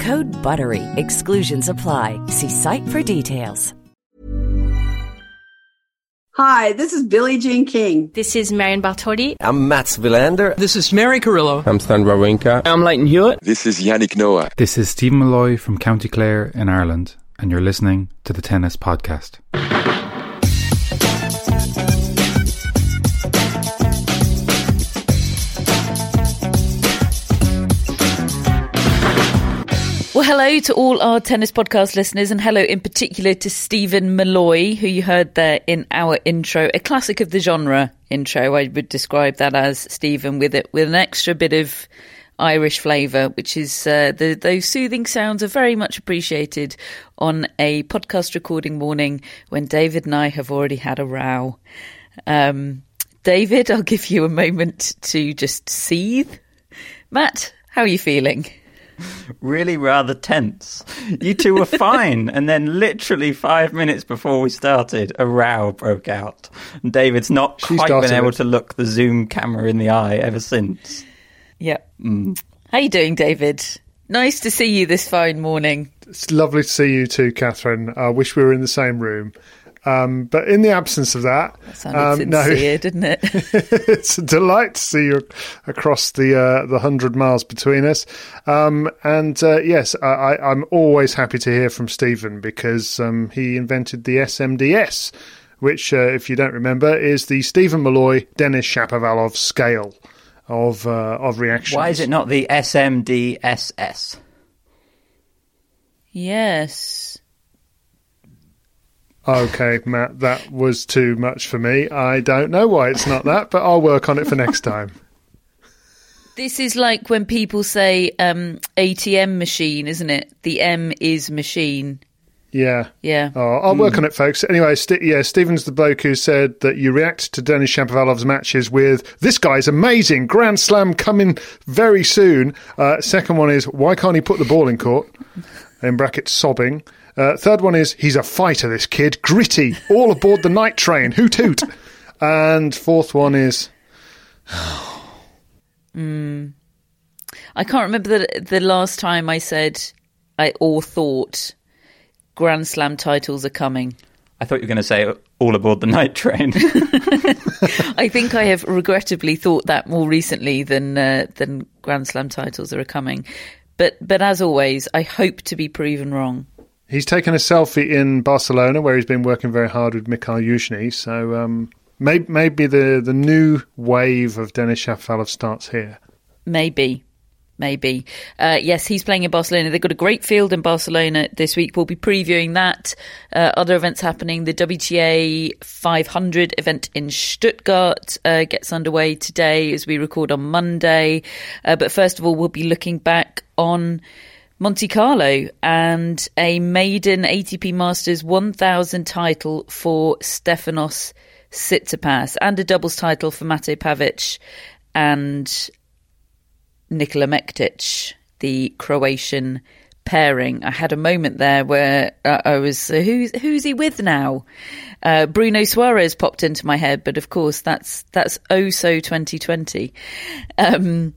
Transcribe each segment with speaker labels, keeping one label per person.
Speaker 1: Code BUTTERY. Exclusions apply. See site for details.
Speaker 2: Hi, this is Billie Jean King.
Speaker 3: This is Marion Bartoli.
Speaker 4: I'm Mats Wilander.
Speaker 5: This is Mary Carillo.
Speaker 6: I'm Stan Wawrinka.
Speaker 5: I'm Lleyton Hewitt.
Speaker 7: This is Yannick Noah.
Speaker 8: This is Stephen Malloy from County Clare in Ireland, and you're listening to the Tennis Podcast.
Speaker 9: Hello to all our tennis podcast listeners, and hello in particular to Stephen Malloy, who you heard there in our intro, a classic of the genre intro. I would describe that as Stephen with it with an extra bit of Irish flavour, which is uh, the, those soothing sounds are very much appreciated on a podcast recording morning when David and I have already had a row. Um, David, I'll give you a moment to just seethe. Matt, how are you feeling?
Speaker 10: Really rather tense. You two were fine, and then literally five minutes before we started, a row broke out. And David's not
Speaker 6: She
Speaker 10: quite been able
Speaker 6: it.
Speaker 10: to look the Zoom camera in the eye ever since.
Speaker 9: Yep.
Speaker 10: Mm.
Speaker 9: How you doing, David? Nice to see you this fine morning.
Speaker 6: It's lovely to see you too, Catherine. I wish we were in the same room. Um, but in the absence of that,
Speaker 9: That sounded
Speaker 6: um, no,
Speaker 9: didn't it?
Speaker 6: it's a delight to see you across the uh, the hundred miles between us. Um, and uh, yes, I, I, I'm always happy to hear from Stephen because um, he invented the SMDS, which, uh, if you don't remember, is the Stephen Malloy Dennis Shapovalov scale of uh, of reactions.
Speaker 10: Why is it not the SMDSS?
Speaker 9: yes.
Speaker 6: Okay, Matt, that was too much for me. I don't know why it's not that, but I'll work on it for next time.
Speaker 9: This is like when people say um, ATM machine, isn't it? The M is machine.
Speaker 6: Yeah.
Speaker 9: Yeah.
Speaker 6: Oh, I'll work on it, folks. Anyway, St- yeah, Stephen's the bloke who said that you react to Denis Shapovalov's matches with "This guy's amazing, Grand Slam coming very soon." Uh, second one is "Why can't he put the ball in court?" In brackets, sobbing. Uh, third one is "He's a fighter, this kid, gritty, all aboard the night train, hoot hoot." And fourth one is
Speaker 9: I can't remember the the last time I said I or thought Grand Slam titles are coming.
Speaker 10: I thought you were going to say all aboard the night train.
Speaker 9: I think I have regrettably thought that more recently than uh, than Grand Slam titles are coming. But but as always, I hope to be proven wrong.
Speaker 6: He's taken a selfie in Barcelona where he's been working very hard with Mikhail Youzhny. So um, maybe, maybe the, the new wave of Denis Shapovalov starts here.
Speaker 9: Maybe. Maybe. Uh, yes, he's playing in Barcelona. They've got a great field in Barcelona this week. We'll be previewing that. Uh, other events happening. The WTA 500 event in Stuttgart uh, gets underway today as we record on Monday. Uh, but first of all, we'll be looking back on Monte Carlo and a maiden ATP Masters 1000 title for Stefanos Tsitsipas and a doubles title for Mate Pavic and Nikola Mektic, the Croatian pairing. I had a moment there where uh, I was, uh, who's who's he with now? Uh, Bruno Soares popped into my head, but of course that's that's oh so 2020. Um,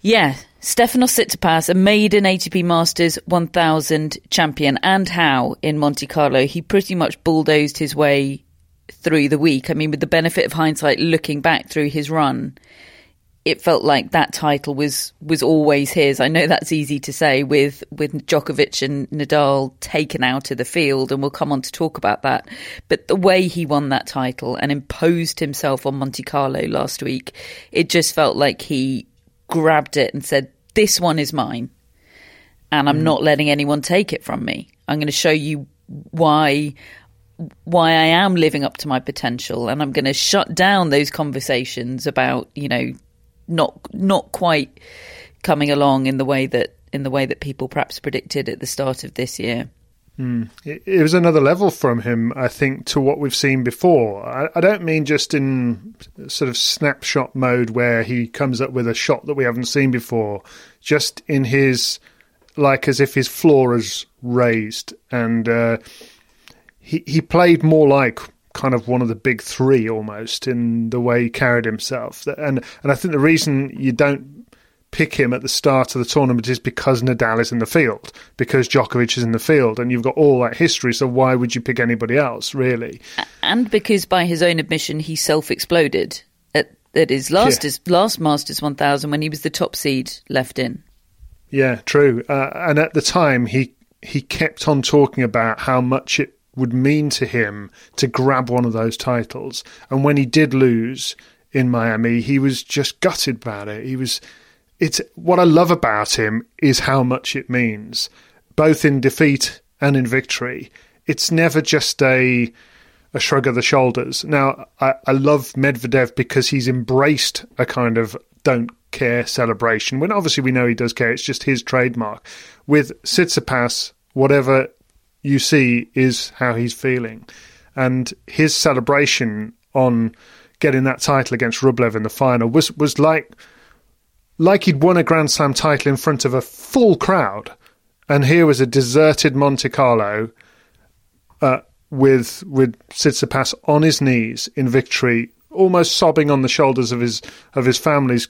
Speaker 9: yeah, Stefanos Tsitsipas, a maiden ATP Masters 1000 champion, and how in Monte Carlo he pretty much bulldozed his way through the week. I mean, with the benefit of hindsight, looking back through his run, it felt like that title was was always his. I know that's easy to say with with Djokovic and Nadal taken out of the field, and we'll come on to talk about that. But the way he won that title and imposed himself on Monte Carlo last week, it just felt like he grabbed it and said, "This one is mine, and I'm mm. not letting anyone take it from me. I'm going to show you why." why I am living up to my potential and I'm going to shut down those conversations about, you know, not not quite coming along in the way that in the way that people perhaps predicted at the start of this year.
Speaker 6: Mm. It, it, was another level from him, I think, to what we've seen before. I, I, don't mean just in sort of snapshot mode where he comes up with a shot that we haven't seen before, just in his, like as if his floor is raised. And uh, he, he played more like kind of one of the big three almost in the way he carried himself. And and I think the reason you don't pick him at the start of the tournament is because Nadal is in the field, because Djokovic is in the field, and you've got all that history. So why would you pick anybody else, really?
Speaker 9: And because, by his own admission, he self-exploded at, at his last yeah. his last Masters 1000 when he was the top seed left in.
Speaker 6: Yeah, true. Uh, and at the time, he he kept on talking about how much it would mean to him to grab one of those titles. And when he did lose in Miami, he was just gutted about it. He was it's what I love about him is how much it means, both in defeat and in victory. It's never just a a shrug of the shoulders. Now, I, I love Medvedev because he's embraced a kind of don't care celebration. When obviously we know he does care, it's just his trademark. With Tsitsipas, whatever you see is how he's feeling. And his celebration on getting that title against Rublev in the final was, was like like he'd won a Grand Slam title in front of a full crowd. And here was a deserted Monte Carlo uh, with with Tsitsipas on his knees in victory, almost sobbing on the shoulders of his of his family's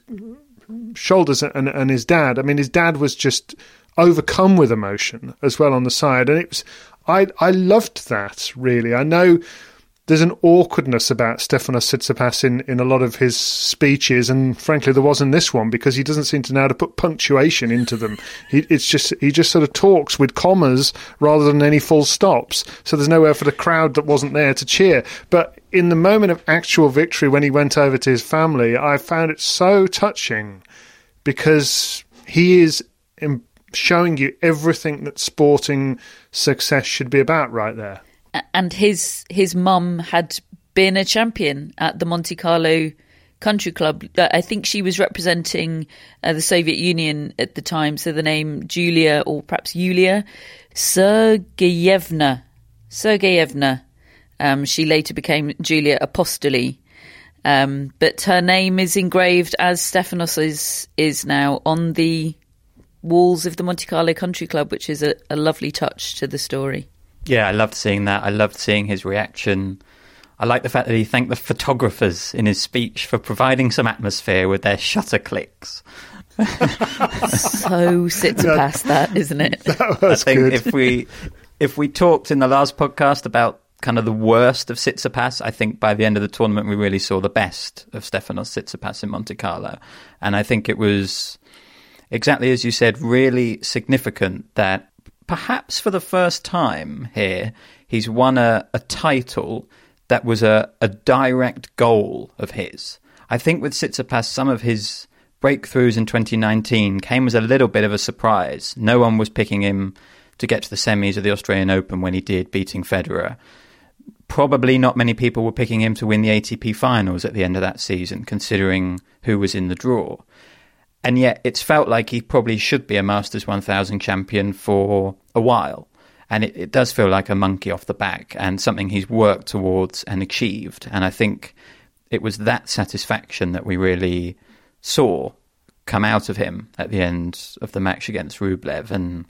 Speaker 6: shoulders and and his dad. I mean, his dad was just overcome with emotion as well on the side. And it was, I, I loved that really. I know there's an awkwardness about Stefanos Tsitsipas in, in a lot of his speeches, and frankly, there was in this one because he doesn't seem to know how to put punctuation into them. He, it's just he just sort of talks with commas rather than any full stops. So there's nowhere for the crowd that wasn't there to cheer. But in the moment of actual victory, when he went over to his family, I found it so touching because he is showing you everything that sporting success should be about right there.
Speaker 9: And his his mum had been a champion at the Monte Carlo Country Club. I think she was representing uh, the Soviet Union at the time, so the name Julia or perhaps Yulia Sergeyevna. Sergeyevna. Um, she later became Julia Apostoli. Um, but her name is engraved as Stefanos is, is now on the walls of the Monte Carlo Country Club, which is a, a lovely touch to the story.
Speaker 10: Yeah, I loved seeing that. I loved seeing his reaction. I like the fact that he thanked the photographers in his speech for providing some atmosphere with their shutter clicks.
Speaker 9: so Tsitsipas that, isn't it?
Speaker 6: That I think good.
Speaker 10: if we if we talked in the last podcast about kind of the worst of Tsitsipas, I think by the end of the tournament we really saw the best of Stefanos Tsitsipas in Monte Carlo, and I think it was exactly as you said, really significant that perhaps for the first time here, he's won a, a title that was a, a direct goal of his. I think with Tsitsipas, some of his breakthroughs in 2019 came as a little bit of a surprise. No one was picking him to get to the semis of the Australian Open when he did, beating Federer. Probably not many people were picking him to win the ATP finals at the end of that season, considering who was in the draw and yet it's felt like he probably should be a Masters 1000 champion for a while. And it, it, does feel like a monkey off the back and something he's worked towards and achieved. And I think it was that satisfaction that we really saw come out of him at the end of the match against Rublev. And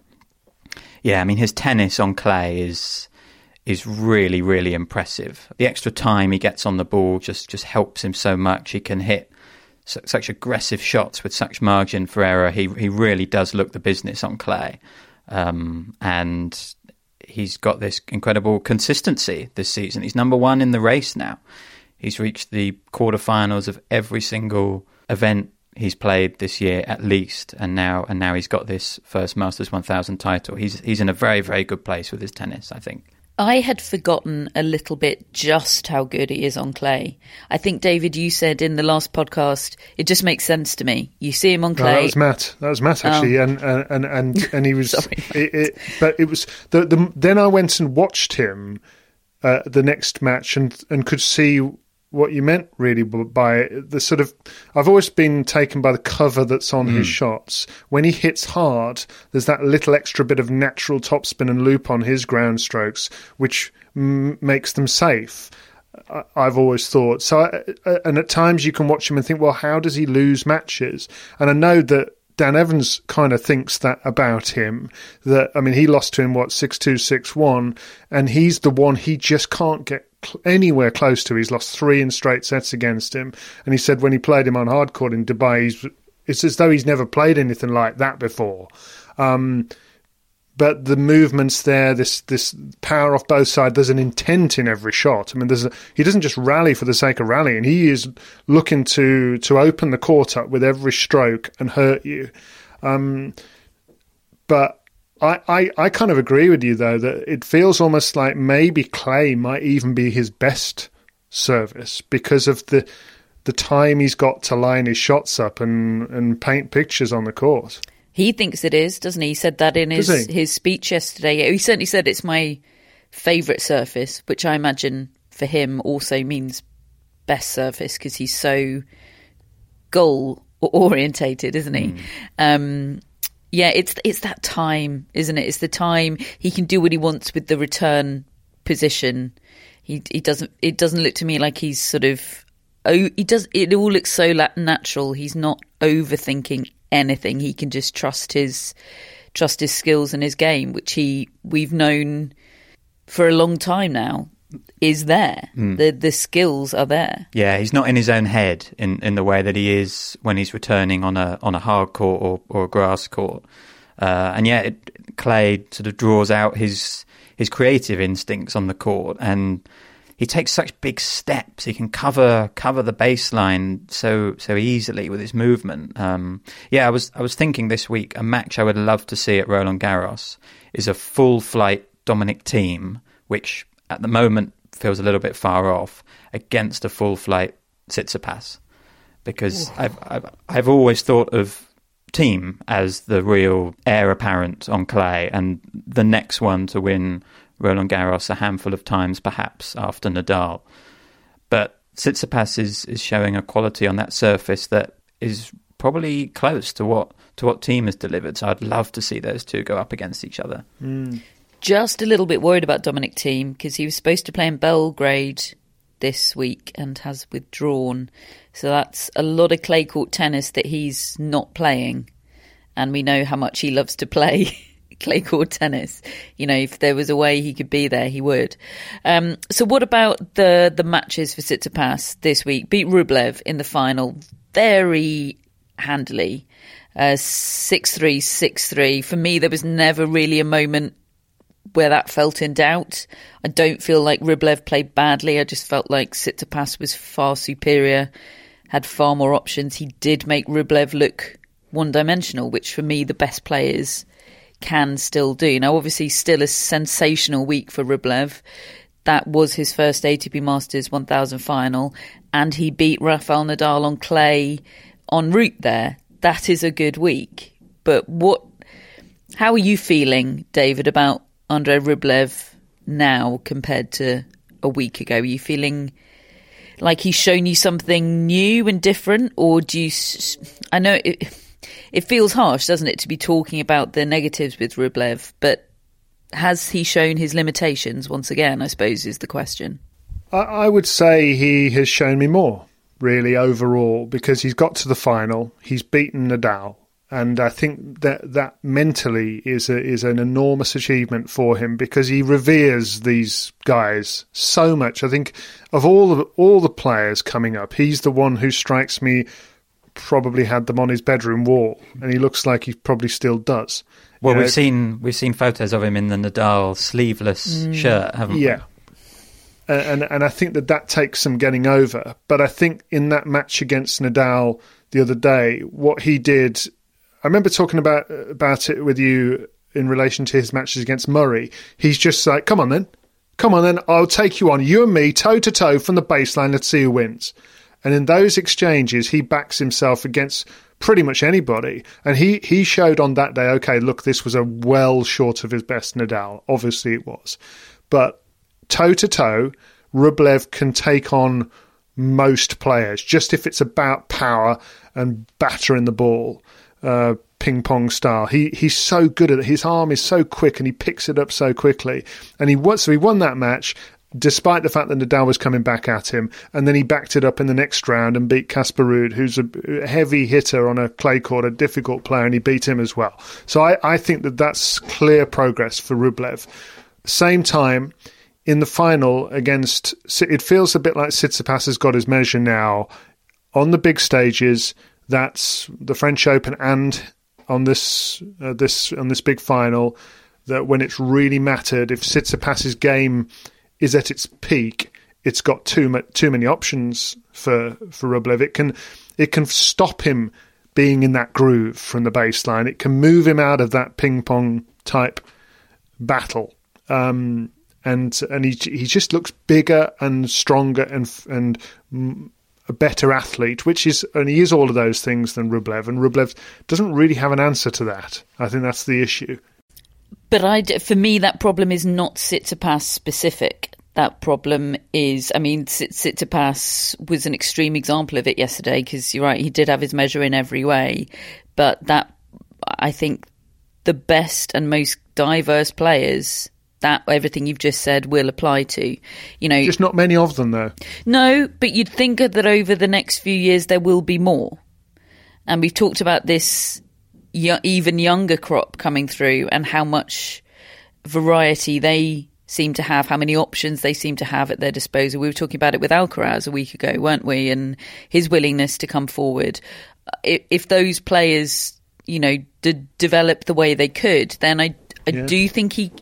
Speaker 10: yeah, I mean, his tennis on clay is is really, really impressive. The extra time he gets on the ball just, just helps him so much. He can hit such aggressive shots with such margin for error. He he really does look the business on clay, um, and he's got this incredible consistency this season. He's number one in the race now. He's reached the quarterfinals of every single event he's played this year at least, and now and now he's got this first Masters 1000 title. He's he's in a very very good place with his tennis, I think.
Speaker 9: I had forgotten a little bit just how good he is on clay. I think David, you said in the last podcast, it just makes sense to me. You see him on
Speaker 6: No,
Speaker 9: clay.
Speaker 6: that was Matt. That was Matt actually,
Speaker 9: Oh.
Speaker 6: and, and and and and he was.
Speaker 9: Sorry.
Speaker 6: it, it, but it was the, the then I went and watched him uh, the next match and and could see what you meant really by it. the sort of. I've always been taken by the cover that's on his hmm. shots. When he hits hard, there's that little extra bit of natural topspin and loop on his ground strokes, which m- makes them safe. I- I've always thought so, I, and at times you can watch him and think, well, how does he lose matches? And I know that Dan Evans kind of thinks that about him. That I mean, he lost to him what six two six one, and he's the one he just can't get cl- anywhere close to. He's lost three in straight sets against him, and he said when he played him on hardcourt in Dubai, it's as though he's never played anything like that before. Um, but the movements there, this this power off both sides. There's an intent in every shot. I mean, there's a, he doesn't just rally for the sake of rallying. He is looking to to open the court up with every stroke and hurt you. Um, but I, I I kind of agree with you though that it feels almost like maybe Clay might even be his best service because of the the time he's got to line his shots up and and paint pictures on the court.
Speaker 9: He thinks it is, doesn't he? He said that in his, his speech yesterday. He certainly said it's my favourite surface, which I imagine for him also means best surface because he's so goal orientated, isn't he?
Speaker 6: Hmm.
Speaker 9: Um, yeah, it's it's that time, isn't it? It's the time he can do what he wants with the return position. He he doesn't. It doesn't look to me like he's sort of. Oh, he does. It all looks so natural. He's not overthinking anything. He can just trust his trust his skills and his game, which he we've known for a long time now is there. The the skills are there.
Speaker 10: Yeah, he's not in his own head in, in the way that he is when he's returning on a on a hard court or, or a grass court. Uh, and yet it, Clay sort of draws out his his creative instincts on the court, and he takes such big steps. He can cover cover the baseline so so easily with his movement. Um, yeah, I was I was thinking this week a match I would love to see at Roland Garros is a full flight Dominic Thiem, which at the moment feels a little bit far off against a full flight Tsitsipas, because I've, I've I've always thought of Thiem as the real heir apparent on clay, and the next one to win Roland Garros a handful of times, perhaps after Nadal. But Tsitsipas is is showing a quality on that surface that is probably close to what to what Thiem has delivered. So I'd love to see those two go up against each other. Hmm.
Speaker 9: Just a little bit worried about Dominic Thiem because he was supposed to play in Belgrade this week and has withdrawn. So that's a lot of clay court tennis that he's not playing. And we know how much he loves to play clay court tennis. You know, if there was a way he could be there, he would. Um, so what about the the matches for Tsitsipas this week? Beat Rublev in the final very handily. Uh, 6-3, 6-3. For me, there was never really a moment where that felt in doubt. I don't feel like Rublev played badly. I just felt like Tsitsipas was far superior, had far more options. He did make Rublev look one-dimensional, which for me the best players can still do. Now, obviously, still a sensational week for Rublev. That was his first ATP Masters 1000 final, and he beat Rafael Nadal on clay en route there. That is a good week. But what? How are you feeling, David, about Andre Rublev now compared to a week ago? Are you feeling like he's shown you something new and different, or do you? I know it, it feels harsh, doesn't it, to be talking about the negatives with Rublev, but has he shown his limitations once again? I suppose is the question.
Speaker 6: I, I would say he has shown me more, really, overall, because he's got to the final. He's beaten Nadal. And I think that that mentally is a, is an enormous achievement for him because he reveres these guys so much. I think of all the all the players coming up, he's the one who strikes me probably had them on his bedroom wall, and he looks like he probably still does.
Speaker 10: Well,
Speaker 6: You know,
Speaker 10: we've uh, seen we've seen photos of him in the Nadal sleeveless mm. shirt, haven't we?
Speaker 6: Yeah. And, and and I think that that takes some getting over. But I think in that match against Nadal, the other day. What he did, I remember talking about about it with you in relation to his matches against Murray. He's just like, come on then, come on then, I'll take you on, you and me, toe to toe from the baseline. Let's see who wins. And in those exchanges, he backs himself against pretty much anybody. And he, he showed on that day, okay, look, this was a well short of his best Nadal. Obviously it was. But toe to toe, Rublev can take on most players, just if it's about power and battering the ball. Uh, ping pong style. He he's so good at it. His arm is so quick and he picks it up so quickly. And he won, so he won that match despite the fact that Nadal was coming back at him. And then he backed it up in the next round and beat Casper Ruud, who's a heavy hitter on a clay court, a difficult player, and he beat him as well. So I, I think that that's clear progress for Rublev. Same time, in the final against, it feels a bit like Tsitsipas has got his measure now on the big stages. That's the French Open and on this uh, this on this big final. That when it's really mattered, if Tsitsipas's game is at its peak, it's got too much, too many options for for Rublev. It can it can stop him being in that groove from the baseline. It can move him out of that ping pong type battle. Um, and and he he just looks bigger and stronger and and a better athlete, which is and he is all of those things than Rublev, and Rublev doesn't really have an answer to that. I think that's the issue.
Speaker 9: But I, for me, that problem is not Tsitsipas specific. That problem is, I mean, Tsitsipas was an extreme example of it yesterday because you're right, he did have his measure in every way. But that, I think, the best and most diverse players that everything you've just said will apply to. You know,
Speaker 6: just not many of them though.
Speaker 9: No, but you'd think that over the next few years there will be more. And we've talked about this even younger crop coming through and how much variety they seem to have, how many options they seem to have at their disposal. We were talking about it with Alcaraz a week ago, weren't we? And his willingness to come forward. If, if those players, you know, d- develop the way they could, then I, I yeah. do think he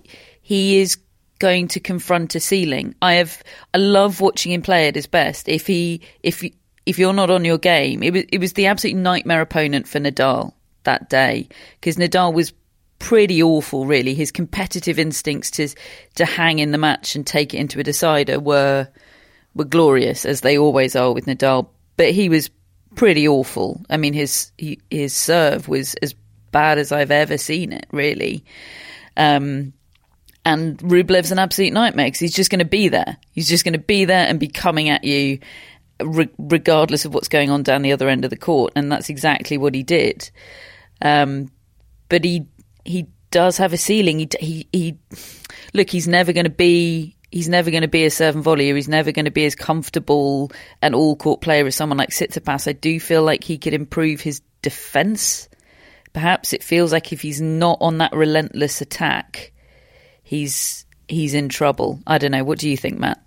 Speaker 9: he is going to confront a ceiling. I have I love watching him play at his best. If he if if you're not on your game, it was it was the absolute nightmare opponent for Nadal that day because Nadal was pretty awful. Really, his competitive instincts to to hang in the match and take it into a decider were were glorious as they always are with Nadal. But he was pretty awful. I mean, his he, his serve was as bad as I've ever seen it. Really. Um, and Rublev's an absolute nightmare because he's just going to be there. He's just going to be there and be coming at you re- regardless of what's going on down the other end of the court. And that's exactly what he did. Um, but he he does have a ceiling. He, he, he look, he's never going to be he's never going to be a serve and volleyer. He's never going to be as comfortable an all court player as someone like Tsitsipas. I do feel like he could improve his defense. Perhaps it feels like if he's not on that relentless attack, he's he's in trouble. I don't know. What do you think, Matt?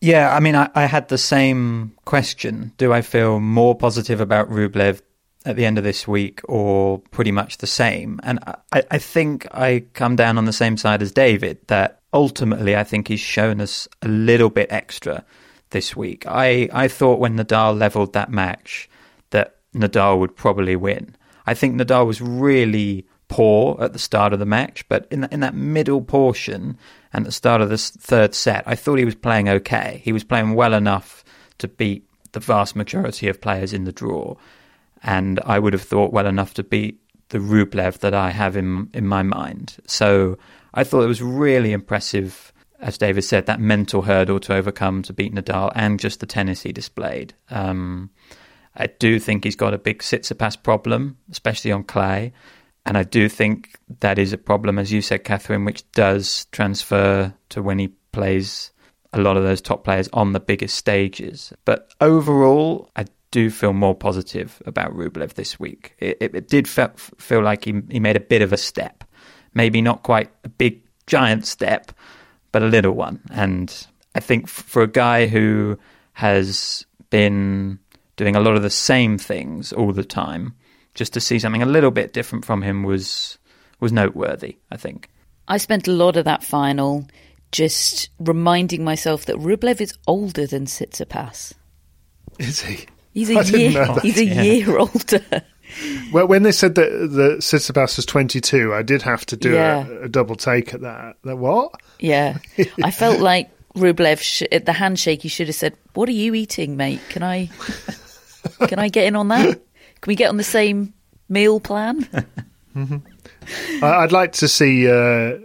Speaker 10: Yeah, I mean, I, I, had the same question. Do I feel more positive about Rublev at the end of this week or pretty much the same? And I, I think I come down on the same side as David that ultimately I think he's shown us a little bit extra this week. I, I thought when Nadal leveled that match that Nadal would probably win. I think Nadal was really poor at the start of the match, but in in that middle portion and the start of this third set, I thought he was playing okay. He was playing well enough to beat the vast majority of players in the draw, and I would have thought well enough to beat the Rublev that I have in in my mind. So I thought it was really impressive. As David said, that mental hurdle to overcome to beat Nadal and just the tennis he displayed. Um, I do think he's got a big Tsitsipas problem, especially on clay. And I do think that is a problem, as you said, Catherine, which does transfer to when he plays a lot of those top players on the biggest stages. But overall, I do feel more positive about Rublev this week. It, it, it did feel, feel like he, he made a bit of a step. Maybe not quite a big, giant step, but a little one. And I think for a guy who has been doing a lot of the same things all the time, just to see something a little bit different from him was was noteworthy. I think.
Speaker 9: I spent a lot of that final just reminding myself that Rublev is older than Tsitsipas.
Speaker 6: Is he?
Speaker 9: He's a
Speaker 6: I
Speaker 9: year. He's a
Speaker 10: Yeah.
Speaker 9: year older.
Speaker 6: Well, when they said that that Tsitsipas was 22, I did have to do
Speaker 9: Yeah.
Speaker 6: a, a double take at that. That what?
Speaker 9: Yeah, I felt like Rublev sh- at the handshake. He should have said, "What are you eating, mate? Can I, can I get in on that? Can we get on the same meal plan?"
Speaker 6: I, I'd like to see uh,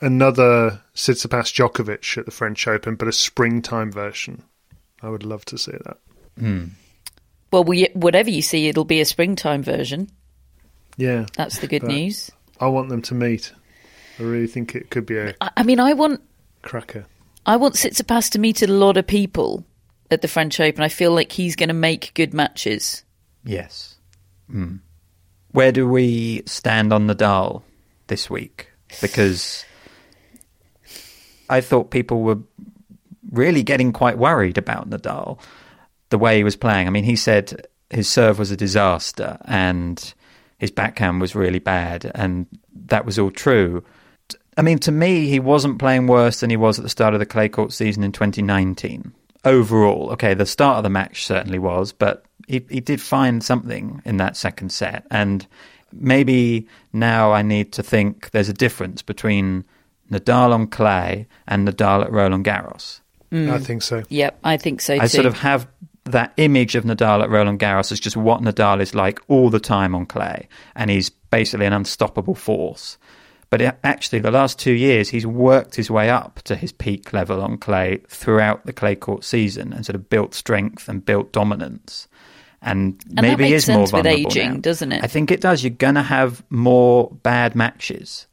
Speaker 6: another Tsitsipas Djokovic at the French Open, but a springtime version. I would love to see that.
Speaker 9: Well, we, whatever you see, it'll be a springtime version.
Speaker 6: Yeah,
Speaker 9: That's the good news.
Speaker 6: I want them to meet. I really think it could be a
Speaker 9: I, I mean, I want
Speaker 6: cracker.
Speaker 9: I want Tsitsipas to meet a lot of people at the French Open. I feel like he's going to make good matches.
Speaker 10: Yes. Mm. Where do we stand on Nadal this week? Because I thought people were really getting quite worried about Nadal, the way he was playing. I mean, he said his serve was a disaster and his backhand was really bad, and that was all true. I mean, to me, he wasn't playing worse than he was at the start of the clay court season in 2019. Overall, okay, the start of the match certainly was, but he, he did find something in that second set. And maybe now I need to think there's a difference between Nadal on clay and Nadal at Roland Garros. Mm.
Speaker 6: I think so.
Speaker 9: Yep, I think so too.
Speaker 10: I sort of have that image of Nadal at Roland Garros is just what Nadal is like all the time on clay, and he's basically an unstoppable force. But it, actually, the last two years, he's worked his way up to his peak level on clay throughout the clay court season, and sort of built strength and built dominance. And,
Speaker 9: that
Speaker 10: maybe is more
Speaker 9: with aging,
Speaker 10: now.
Speaker 9: doesn't it?
Speaker 10: I think it does. You're going to have more bad matches,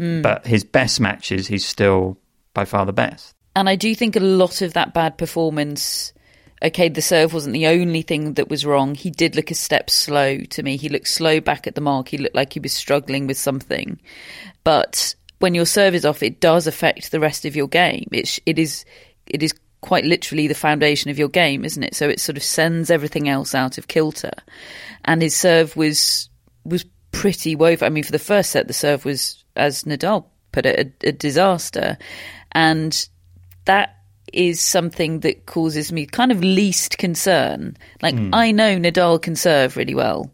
Speaker 9: Mm.
Speaker 10: but his best matches, he's still by far the best.
Speaker 9: And I do think a lot of that bad performance. Okay, the serve wasn't the only thing that was wrong. He did look a step slow to me. He looked slow back at the mark. He looked like he was struggling with something. But when your serve is off, it does affect the rest of your game. It it is it is quite literally the foundation of your game, isn't it? So it sort of sends everything else out of kilter. And his serve was was pretty woeful. I mean, for the first set, the serve was, as Nadal put it, a, a disaster. And that is something that causes me kind of least concern. Like, I know Nadal can serve really well.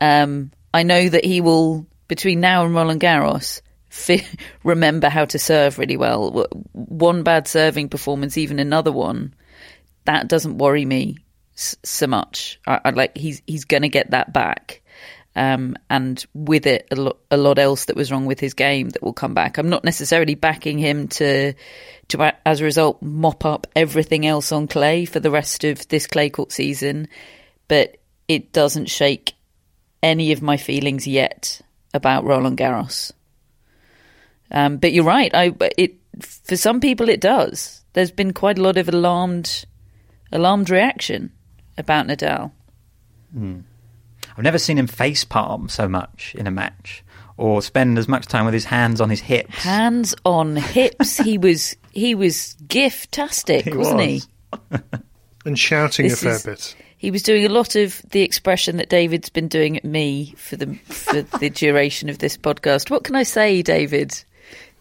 Speaker 9: Um, I know that he will, between now and Roland Garros, fi- remember how to serve really well. One bad serving performance, even another one, that doesn't worry me s- so much. I, I like he's he's going to get that back, um, and with it, a lot a lot else that was wrong with his game that will come back. I'm not necessarily backing him to to as a result mop up everything else on clay for the rest of this clay court season, but it doesn't shake any of my feelings yet about Roland Garros. Um, but you're right. I it for some people it does. There's been quite a lot of alarmed alarmed reaction about Nadal.
Speaker 10: I've never seen him face palm so much in a match or spend as much time with his hands on his hips.
Speaker 9: Hands on hips. he was he was gift-tastic,
Speaker 10: He
Speaker 9: wasn't he?
Speaker 6: And shouting
Speaker 9: This
Speaker 6: a fair
Speaker 9: is-
Speaker 6: bit.
Speaker 9: He was doing a lot of the expression that David's been doing at me for the for the duration of this podcast. What can I say, David,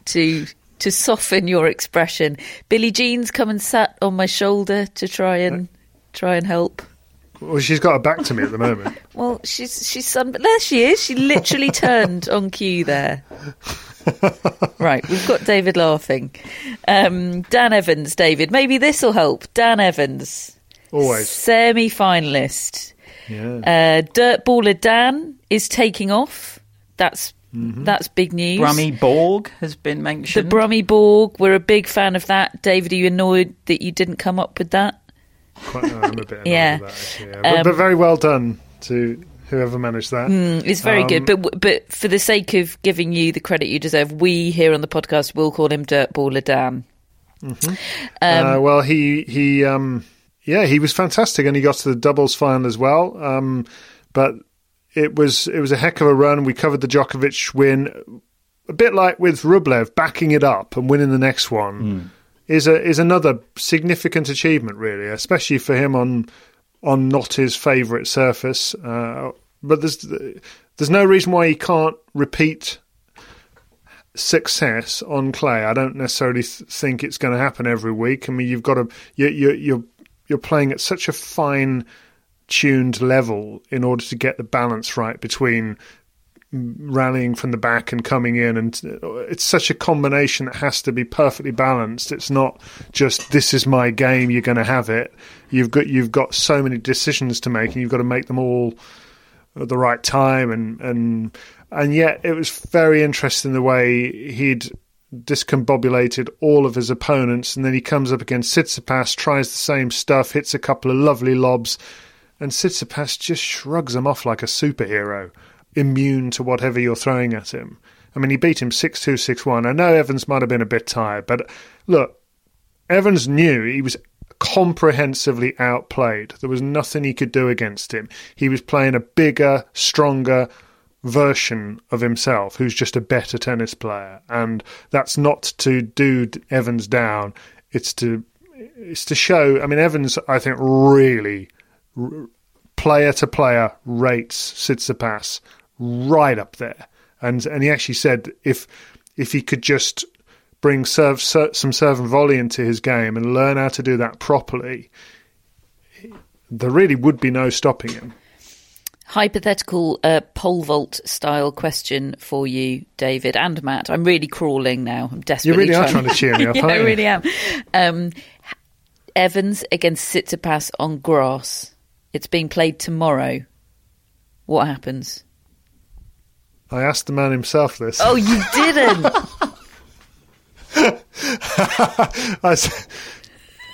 Speaker 9: to to soften your expression? Billie Jean's come and sat on my shoulder to try and uh, try and help.
Speaker 6: Well, she's got her back to me at the moment.
Speaker 9: Well, she's she's sun. There she is. She literally turned on cue there. right, we've got David laughing. Um, Dan Evans, David. Maybe this will help. Dan Evans,
Speaker 6: Always.
Speaker 9: semi-finalist.
Speaker 6: Yeah.
Speaker 9: Uh, Dirtballer Dan is taking off. That's that's big news.
Speaker 10: Brummy Borg has been mentioned.
Speaker 9: the
Speaker 10: mentioned.
Speaker 9: Brummy Borg. We're a big fan of that. David, are you annoyed that you didn't come up with that?
Speaker 6: Quite, no, I'm a bit
Speaker 9: Yeah.
Speaker 6: with that, actually, yeah. But, but
Speaker 9: Um,
Speaker 6: very well done to whoever managed that.
Speaker 9: Mm, It's very good,
Speaker 6: Um,
Speaker 9: but but for the sake of giving you the credit you deserve, we here on the podcast will call him Dirtballer Dan.
Speaker 6: uh, well, he he um, yeah, he was fantastic, and he got to the doubles final as well. Um, but it was it was a heck of a run. We covered the Djokovic win, a bit like with Rublev, backing it up and winning the next one is a is another significant achievement, really, especially for him on on not his favourite surface. Uh, but there's there's no reason why he can't repeat success on clay. I don't necessarily th- think it's going to happen every week. I mean, you've got to you you you're you're playing at such a fine tuned level in order to get the balance right between rallying from the back and coming in and it's such a combination that has to be perfectly balanced. It's not just this is my game you're going to have it. You've got you've got so many decisions to make and you've got to make them all at the right time and and and yet it was very interesting the way he'd discombobulated all of his opponents and then he comes up against Tsitsipas tries the same stuff hits a couple of lovely lobs and Tsitsipas just shrugs him off like a superhero immune to whatever you're throwing at him. I mean, he beat him 6 2 6 1. I know Evans might have been a bit tired, but look, Evans knew he was comprehensively outplayed. There was nothing he could do against him. He was playing a bigger, stronger version of himself who's just a better tennis player. And that's not to do Evans down, it's to. It's to show. I mean, Evans, I think, really player to player rates Tsitsipas right up there. And and he actually said if if he could just bring serve, some serve and volley into his game and learn how to do that properly, there really would be no stopping him.
Speaker 9: Hypothetical uh, pole vault style question for you, David and Matt. I'm really crawling now. I'm desperately.
Speaker 6: You really
Speaker 9: trying.
Speaker 6: are trying to cheer me up.
Speaker 9: yeah, I really am. Um, Evans against Tsitsipas on grass. It's being played tomorrow. What happens?
Speaker 6: I asked the man himself this.
Speaker 9: Oh, you didn't.
Speaker 6: I,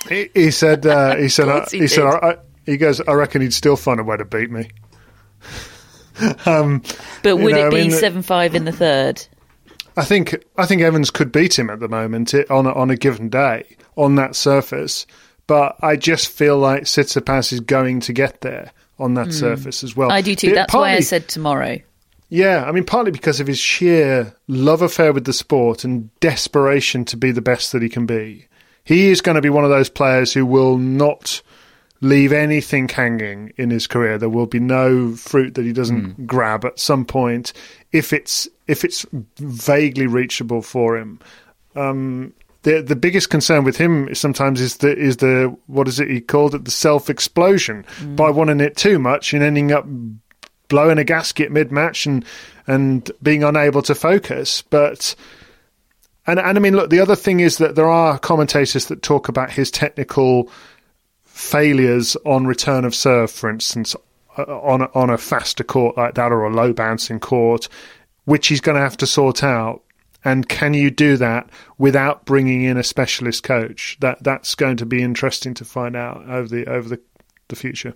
Speaker 6: he, he, said. Uh, he said. Uh, he, he said. I, he goes. I reckon he'd still find a way to beat me.
Speaker 9: um, but would know, it be mean, seven five in the third?
Speaker 6: I think. I think Evans could beat him at the moment on a, on a given day on that surface. But I just feel like Tsitsipas is going to get there on that mm. surface as well.
Speaker 9: I do too. That's partly, why I said tomorrow.
Speaker 6: Yeah, I mean, partly because of his sheer love affair with the sport and desperation to be the best that he can be. He is going to be one of those players who will not leave anything hanging in his career. There will be no fruit that he doesn't mm. grab at some point if it's if it's vaguely reachable for him. Um, the the biggest concern with him sometimes is the is the what is it he called it the self explosion mm. by wanting it too much and ending up blowing a gasket mid match and and being unable to focus. But and and I mean, look, the other thing is that there are commentators that talk about his technical failures on return of serve, for instance, uh, on on a faster court like that or a low bouncing court, which he's going to have to sort out. And can you do that without bringing in a specialist coach? That that's going to be interesting to find out over the over the, the future.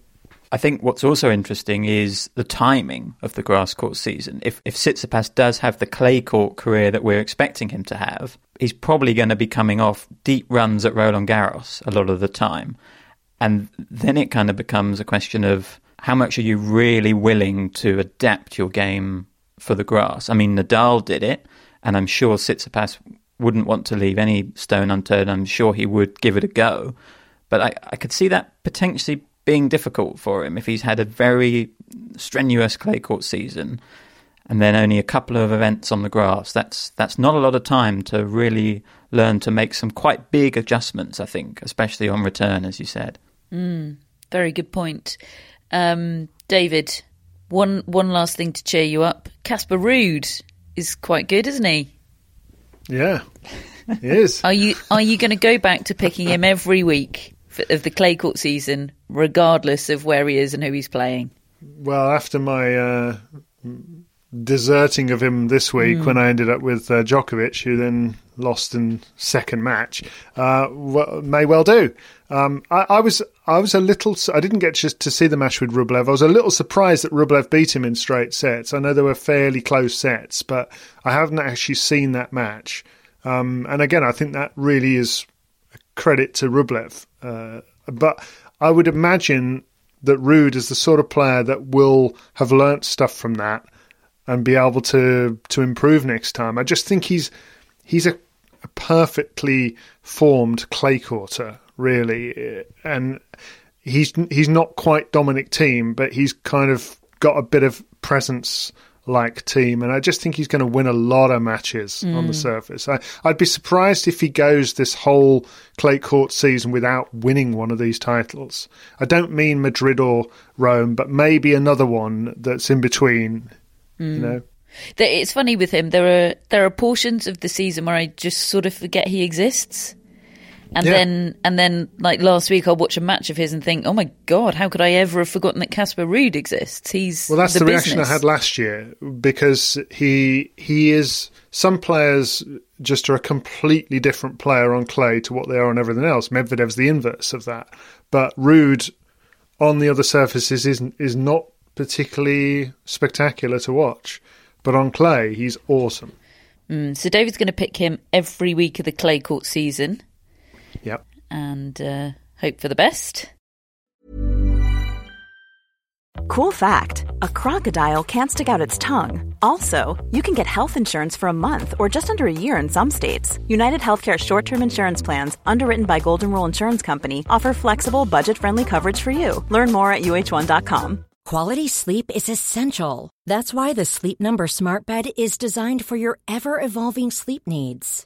Speaker 10: I think what's also interesting is the timing of the grass court season. If if Tsitsipas does have the clay court career that we're expecting him to have, he's probably going to be coming off deep runs at Roland Garros a lot of the time. And then it kind of becomes a question of how much are you really willing to adapt your game for the grass? I mean, Nadal did it, and I'm sure Tsitsipas wouldn't want to leave any stone unturned. I'm sure he would give it a go. But I, I could see that potentially being difficult for him if he's had a very strenuous clay court season and then only a couple of events on the grass. That's that's not a lot of time to really learn to make some quite big adjustments. I think, especially on return, as you said.
Speaker 9: Mm, very good point, um, David. One one last thing to cheer you up. Casper Ruud is quite good, isn't he?
Speaker 6: Yeah, he is.
Speaker 9: are you are you going to go back to picking him every week? Of the clay court season, regardless of where he is and who he's playing?
Speaker 6: Well, after my uh, deserting of him this week, mm. when I ended up with uh, Djokovic, who then lost in second match, uh, may well do. Um, I, I, was I was a little I didn't get just to see the match with Rublev. I was a little surprised that Rublev beat him in straight sets. I know they were fairly close sets, but I haven't actually seen that match. Um, and again, I think that really is credit to Rublev. Uh, but I would imagine that Ruud is the sort of player that will have learnt stuff from that and be able to to improve next time. I just think he's he's a, a perfectly formed clay courter, really, and he's he's not quite Dominic Thiem, but he's kind of got a bit of presence like Thiem, and I just think he's going to win a lot of matches on the mm. surface. I, I'd be surprised if he goes this whole clay court season without winning one of these titles. I don't mean Madrid or Rome, but maybe another one that's in between. You mm.
Speaker 9: know, It's funny with him. There are there are portions of the season where I just sort of forget he exists, and
Speaker 6: Yeah.
Speaker 9: then and then like last week I'll watch a match of his and think, oh my god, how could I ever have forgotten that Casper Ruud exists? He's
Speaker 6: Well, that's the, reaction I had last year because he he is. Some players just are a completely different player on clay to what they are on everything else. Medvedev's the inverse of that, but Ruud on the other surfaces is is not particularly spectacular to watch, but on clay he's awesome.
Speaker 9: Mm, so David's going to pick him every week of the clay court season
Speaker 6: Yep.
Speaker 9: and uh, hope for the best.
Speaker 3: Cool fact a crocodile can't stick out its tongue. Also, you can get health insurance for a month or just under a year in some states. United Healthcare short term insurance plans, underwritten by Golden Rule Insurance Company, offer flexible, budget friendly coverage for you. Learn more at uh1.com.
Speaker 4: Quality sleep is essential. That's why the Sleep Number Smart Bed is designed for your ever evolving sleep needs.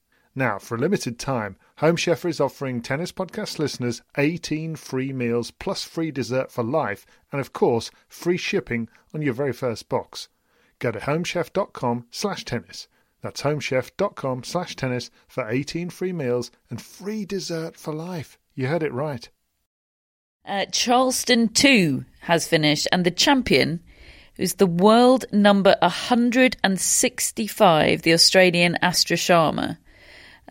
Speaker 6: Now, for a limited time, Home Chef is offering Tennis Podcast listeners 18 free meals plus free dessert for life, and of course, free shipping on your very first box. Go to homechef.com slash tennis. That's homechef.com slash tennis for 18 free meals and free dessert for life. You heard it right.
Speaker 9: Uh, Charleston 2 has finished, and the champion is the world number 165, the Australian Astra Sharma,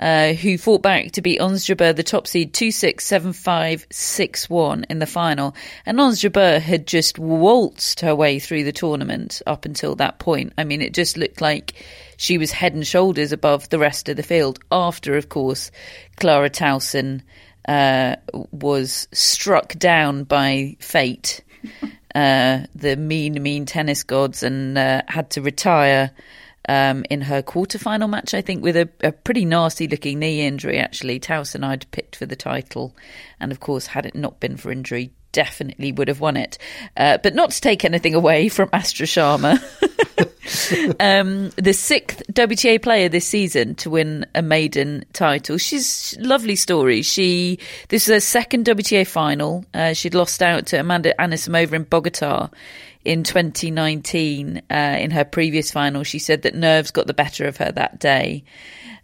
Speaker 9: uh, who fought back to beat Ons Jabeur, the top seed, 2 6, 7 5, 6 1 in the final. And Ons Jabeur had just waltzed her way through the tournament up until that point. I mean, it just looked like she was head and shoulders above the rest of the field, after, of course, Clara Tauson uh, was struck down by fate, uh, the mean, mean tennis gods, and uh, had to retire um, in her quarterfinal match, I think, with a, a pretty nasty looking knee injury, actually. Tauson I'd picked for the title, and of course, had it not been for injury, definitely would have won it. Uh, but not to take anything away from Astra Sharma. um, the sixth WTA player this season to win a maiden title. She's lovely story. She this is her second WTA final. Uh, she'd lost out to Amanda Anisimova in Bogota in 2019. Uh, in her previous final, she said that nerves got the better of her that day.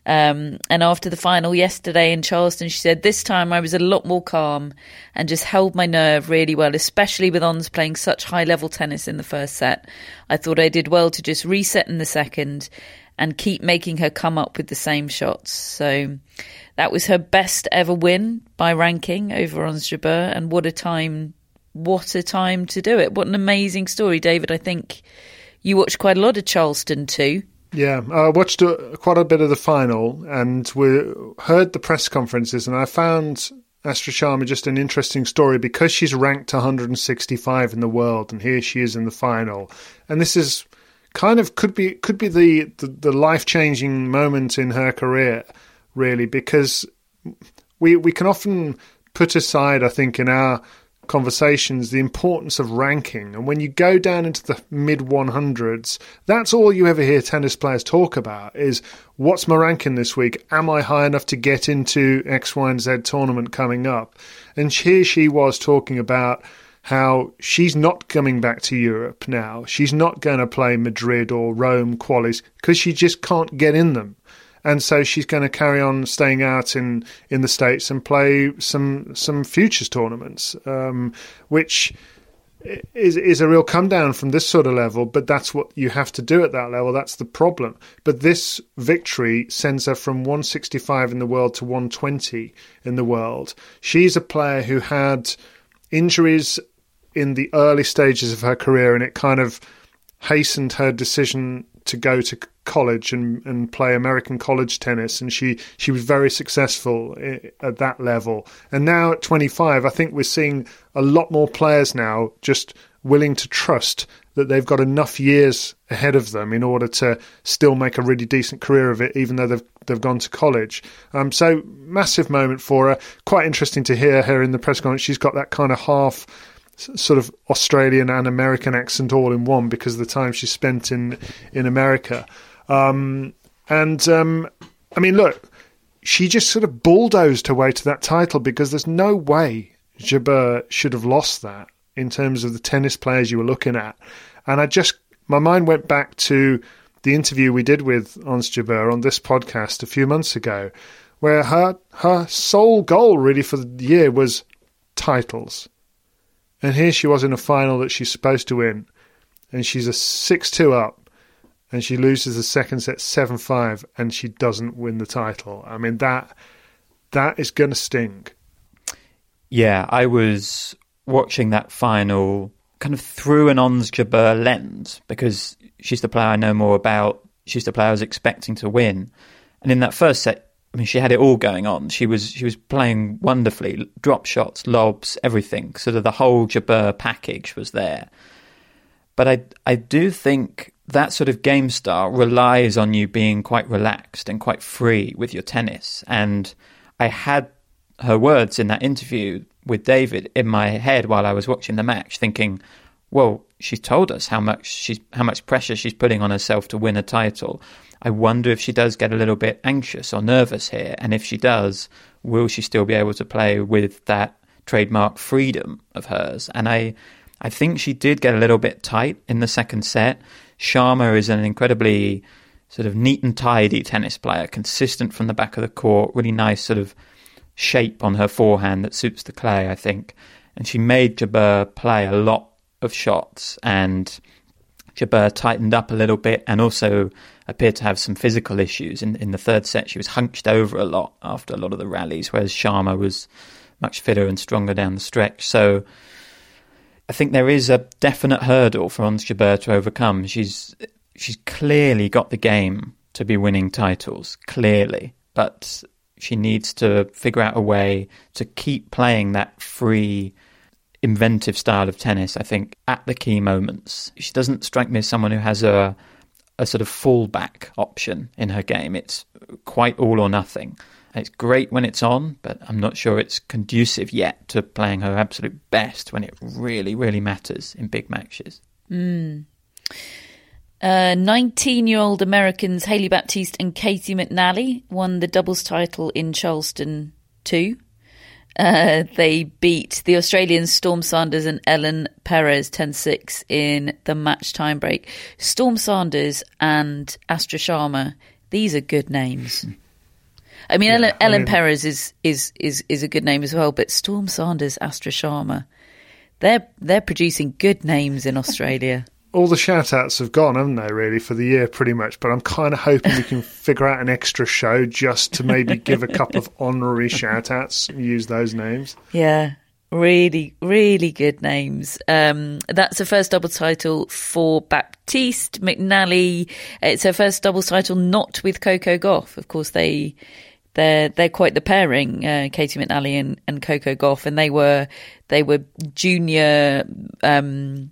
Speaker 9: Um, and after the final yesterday in Charleston, she said, This time I was a lot more calm and just held my nerve really well, especially with Ons playing such high level tennis in the first set. I thought I did well to just reset in the second and keep making her come up with the same shots. So that was her best ever win by ranking over Ons Jabeur. And what a time, what a time to do it. What an amazing story, David. I think you watched quite a lot of Charleston too.
Speaker 6: Yeah, I watched uh, quite a bit of the final and we heard the press conferences, and I found Astra Sharma just an interesting story because she's ranked 165 in the world, and here she is in the final, and this is kind of could be could be the the, the life changing moment in her career, really, because we we can often put aside, I think, in our conversations the importance of ranking. And when you go down into the mid 100s, that's all you ever hear tennis players talk about is what's my ranking this week? Am I high enough to get into X, Y, and Z tournament coming up? And here she was talking about how she's not coming back to Europe now. She's not going to play Madrid or Rome qualies because she just can't get in them and so she's going to carry on staying out in, in the states and play some some futures tournaments, um, which is is a real come down from this sort of level. But that's what you have to do at that level. That's the problem. But this victory sends her from 165 in the world to 120 in the world. She's a player who had injuries in the early stages of her career, and it kind of hastened her decision to go to college and, and play American college tennis, and she, she was very successful at that level. And now at 25, I think we're seeing a lot more players now just willing to trust that they've got enough years ahead of them in order to still make a really decent career of it, even though they've they've gone to college. Um, so massive moment for her. Quite interesting to hear her in the press conference. She's got that kind of half sort of Australian and American accent all in one because of the time she spent in in America. Um, and um, I mean, look, she just sort of bulldozed her way to that title because there's no way Jabeur should have lost that in terms of the tennis players you were looking at. And I just, my mind went back to the interview we did with Ons Jabeur on this podcast a few months ago, where her her sole goal really for the year was titles. And here she was in a final that she's supposed to win, and she's a 6 2 up, and she loses the second set 7 5, and she doesn't win the title. I mean, that that is going to sting.
Speaker 10: Yeah, I was watching that final kind of through an Ons Jabeur lens because she's the player I know more about. She's the player I was expecting to win. And in that first set, I mean, she had it all going on. She was she was playing wonderfully, drop shots, lobs, everything. Sort of the whole Jabeur package was there. But I I do think that sort of game style relies on you being quite relaxed and quite free with your tennis. And I had her words in that interview with David in my head while I was watching the match, thinking, well, she's told us how much she's how much pressure she's putting on herself to win a title. I wonder if she does get a little bit anxious or nervous here, and if she does, will she still be able to play with that trademark freedom of hers? And I, I think she did get a little bit tight in the second set. Sharma is an incredibly sort of neat and tidy tennis player, consistent from the back of the court, really nice sort of shape on her forehand that suits the clay, I think. And she made Jabeur play a lot of shots, and Jabeur tightened up a little bit and also appeared to have some physical issues. In, in the third set, she was hunched over a lot after a lot of the rallies, whereas Sharma was much fitter and stronger down the stretch. So I think there is a definite hurdle for Ons Jabeur to overcome. She's she's clearly got the game to be winning titles, clearly, but she needs to figure out a way to keep playing that free inventive style of tennis, I think, at the key moments. She doesn't strike me as someone who has a a sort of fallback option in her game. It's quite all or nothing. It's great when it's on, but I'm not sure it's conducive yet to playing her absolute best when it really, really matters in big matches.
Speaker 9: Mm. 19 uh, year old Americans Hailey Baptiste and Caty McNally won the doubles title in Charleston 2. Uh, they beat the Australians Storm Sanders and Ellen Perez 10 6 in the match time break. Storm Sanders and Astra Sharma, these are good names. I mean, yeah, Ellen, I mean, Perez is, is, is, is a good name as well, but Storm Sanders, Astra Sharma, they're, they're producing good names in Australia
Speaker 6: all the shout outs have gone, haven't they, really, for the year pretty much. But I'm kind of hoping we can figure out an extra show just to maybe give a couple of honorary shout outs and use those names.
Speaker 9: Yeah. Really, really good names. Um, that's the first double title for Baptiste McNally. It's her first double title not with Coco Gauff. Of course, they they're they're quite the pairing, uh, Caty McNally and, and Coco Gauff, and they were they were junior um,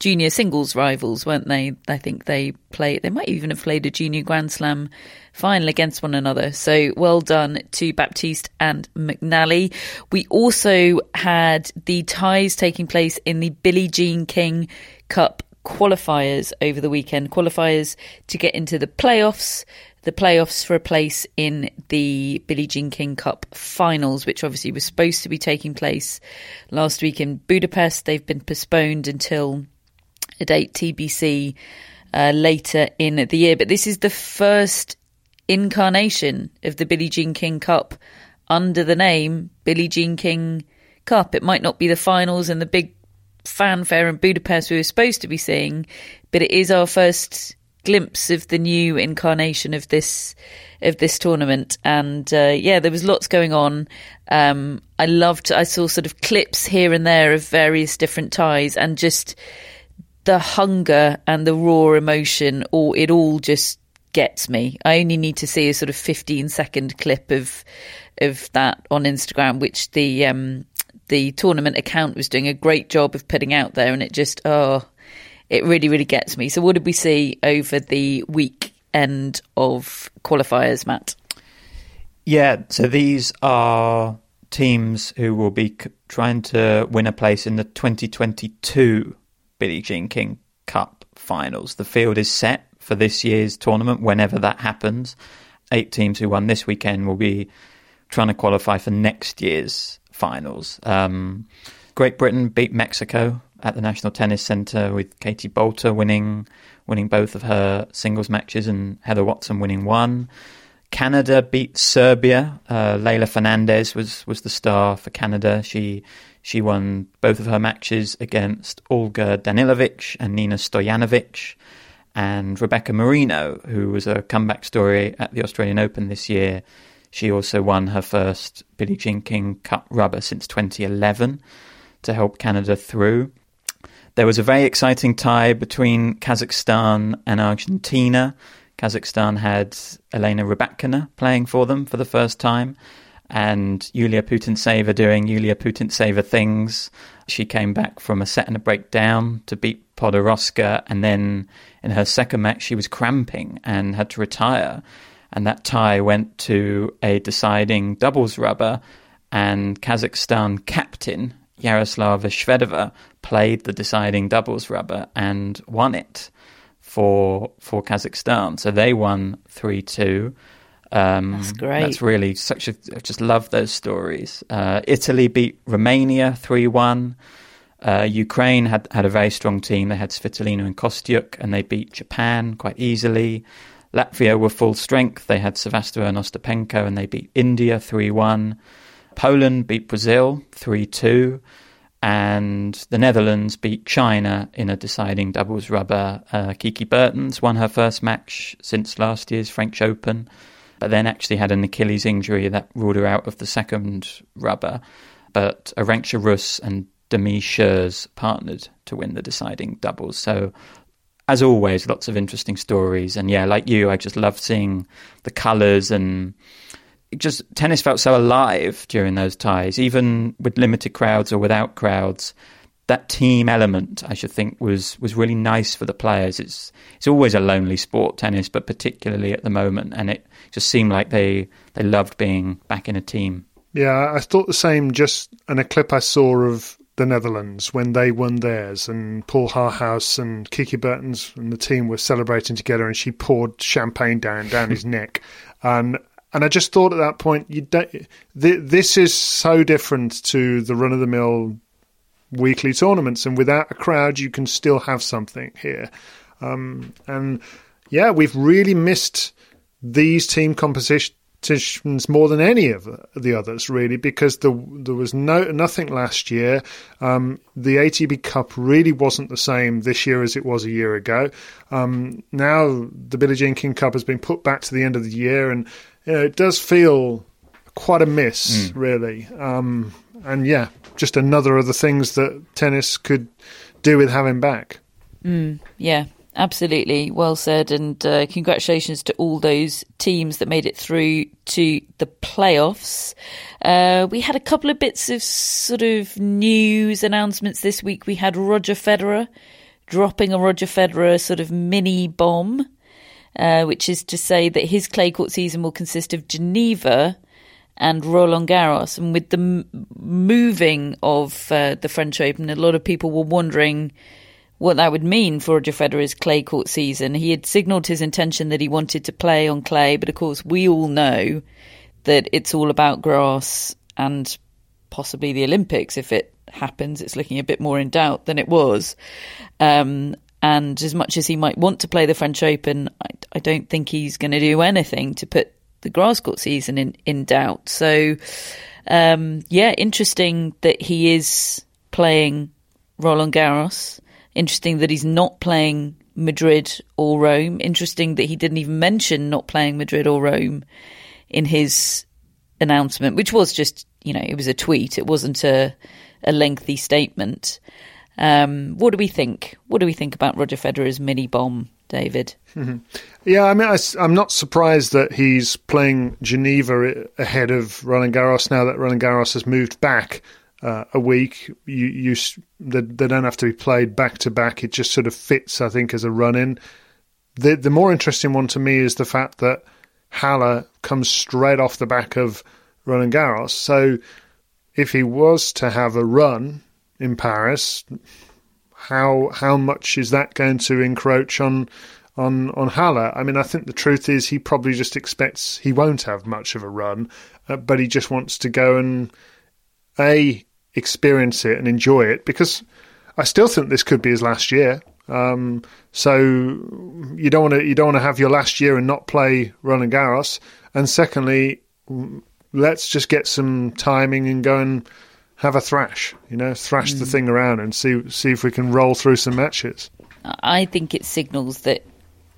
Speaker 9: junior singles rivals, weren't they? I think they played. They might even have played a junior Grand Slam final against one another. So well done to Baptiste and McNally. We also had the ties taking place in the Billie Jean King Cup qualifiers over the weekend. Qualifiers to get into the playoffs the playoffs for a place in the Billie Jean King Cup finals, which obviously was supposed to be taking place last week in Budapest. They've been postponed until a date TBC uh, later in the year. But this is the first incarnation of the Billie Jean King Cup under the name Billie Jean King Cup. It might not be the finals and the big fanfare in Budapest we were supposed to be seeing, but it is our first glimpse of the new incarnation of this of this tournament and uh, yeah there was lots going on um, i loved i saw sort of clips here and there of various different ties and just the hunger and the raw emotion or it all just gets me i only need to see a sort of 15 second clip of of that on instagram which the um, the tournament account was doing a great job of putting out there and it just oh it really, really gets me. So, what did we see over the weekend of qualifiers, Matt?
Speaker 10: Yeah, so these are teams who will be trying to win a place in the 2022 Billie Jean King Cup finals. The field is set for this year's tournament whenever that happens. Eight teams who won this weekend will be trying to qualify for next year's finals. Um, Great Britain beat Mexico at the National Tennis Centre with Katie Boulter winning winning both of her singles matches and Heather Watson winning one. Canada beat Serbia. Uh, Leylah Fernandez was was the star for Canada. She she won both of her matches against Olga Danilovic and Nina Stojanovic. And Rebecca Marino, who was a comeback story at the Australian Open this year, she also won her first Billie Jean King Cup rubber since 2011 to help Canada through. There was a very exciting tie between Kazakhstan and Argentina. Kazakhstan had Elena Rybakina playing for them for the first time, and Yulia Putintseva doing Yulia Putintseva things. She came back from a set and a break down to beat Podoroska, and then in her second match, she was cramping and had to retire. And that tie went to a deciding doubles rubber, and Kazakhstan captain Yaroslava Shvedova played the deciding doubles rubber and won it for for Kazakhstan. So they won three two.
Speaker 9: Um, that's great.
Speaker 10: That's really such a. I just love those stories. Uh, Italy beat Romania three one. Uh, Ukraine had, had a very strong team. They had Svitolina and Kostyuk, and they beat Japan quite easily. Latvia were full strength. They had Sevastova and Ostapenko, and they beat India 3 1. Poland beat Brazil 3 2, and the Netherlands beat China in a deciding doubles rubber. Uh, Kiki Bertens won her first match since last year's French Open, but then actually had an Achilles injury that ruled her out of the second rubber. But Arantxa Rus and Demi Schuurs partnered to win the deciding doubles. So as always, lots of interesting stories. And yeah, like you, I just love seeing the colours and just tennis felt so alive during those ties, even with limited crowds or without crowds. That team element, I should think, was was really nice for the players. It's it's always a lonely sport, tennis, but particularly at the moment, and it just seemed like they they loved being back in a team.
Speaker 6: Yeah, I thought the same. Just in a clip I saw of the Netherlands when they won theirs, and Paul Haarhuis and Kiki Bertens and the team were celebrating together, and she poured champagne down down his neck, and and I just thought at that point, you don't, th- this is so different to the run of the mill weekly tournaments, and without a crowd, you can still have something here. Um, and yeah, we've really missed these team competitions more than any of the others, really, because the, there was no nothing last year. Um, the ATP Cup really wasn't the same this year as it was a year ago. Um, now the Billie Jean King Cup has been put back to the end of the year, and you know, it does feel quite a miss, mm. really. Um, and yeah, just another of the things that tennis could do with having back.
Speaker 9: Mm, yeah, absolutely. Well said. And uh, congratulations to all those teams that made it through to the playoffs. Uh, we had a couple of bits of sort of news announcements this week. We had Roger Federer dropping a Roger Federer sort of mini bomb, uh, which is to say that his clay court season will consist of Geneva and Roland Garros. And with the m- moving of uh, the French Open, a lot of people were wondering what that would mean for Roger Federer's clay court season. He had signalled his intention that he wanted to play on clay, but of course, we all know that it's all about grass and possibly the Olympics if it happens. It's looking a bit more in doubt than it was. Um, and as much as he might want to play the French Open, I, I don't think he's going to do anything to put the grass court season in, in doubt. So, um, yeah, interesting that he is playing Roland Garros. Interesting that he's not playing Madrid or Rome. Interesting that he didn't even mention not playing Madrid or Rome in his announcement, which was just, you know, it was a tweet. It wasn't a, a lengthy statement. Um, what do we think? What do we think about Roger Federer's mini bomb, David?
Speaker 6: Yeah, I mean, I, am not surprised that he's playing Geneva ahead of Roland Garros now that Roland Garros has moved back uh, a week. You, you they, they, don't have to be played back to back. It just sort of fits, I think, as a run in. The the more interesting one to me is the fact that Halle comes straight off the back of Roland Garros. So if he was to have a run in Paris, how how much is that going to encroach on on on Halle? I mean, I think the truth is he probably just expects he won't have much of a run, uh, but he just wants to go and a experience it and enjoy it because I still think this could be his last year. Um, so you don't want to you don't want to have your last year and not play Roland Garros. And secondly, let's just get some timing and go and have a thrash. You know, thrash mm. the thing around and see see if we can roll through some matches.
Speaker 9: I think it signals that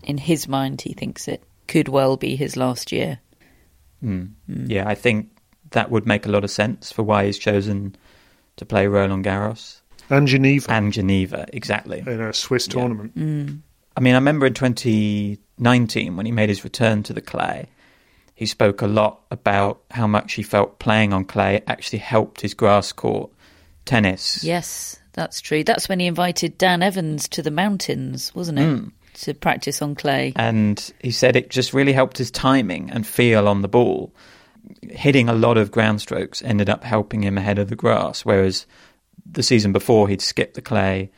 Speaker 9: in his mind he thinks it could well be his last year.
Speaker 10: Mm. Mm. Yeah, I think that would make a lot of sense for why he's chosen to play Roland Garros.
Speaker 6: And Geneva.
Speaker 10: And Geneva, exactly.
Speaker 6: In a Swiss yeah. tournament.
Speaker 9: Mm.
Speaker 10: I mean, I remember in 2019 when he made his return to the clay, he spoke a lot about how much he felt playing on clay actually helped his grass court tennis.
Speaker 9: Yes, that's true. That's when he invited Dan Evans to the mountains, wasn't it? Mm. To practice on clay.
Speaker 10: And he said it just really helped his timing and feel on the ball hitting a lot of ground strokes ended up helping him ahead of the grass, whereas the season before he'd skipped the clay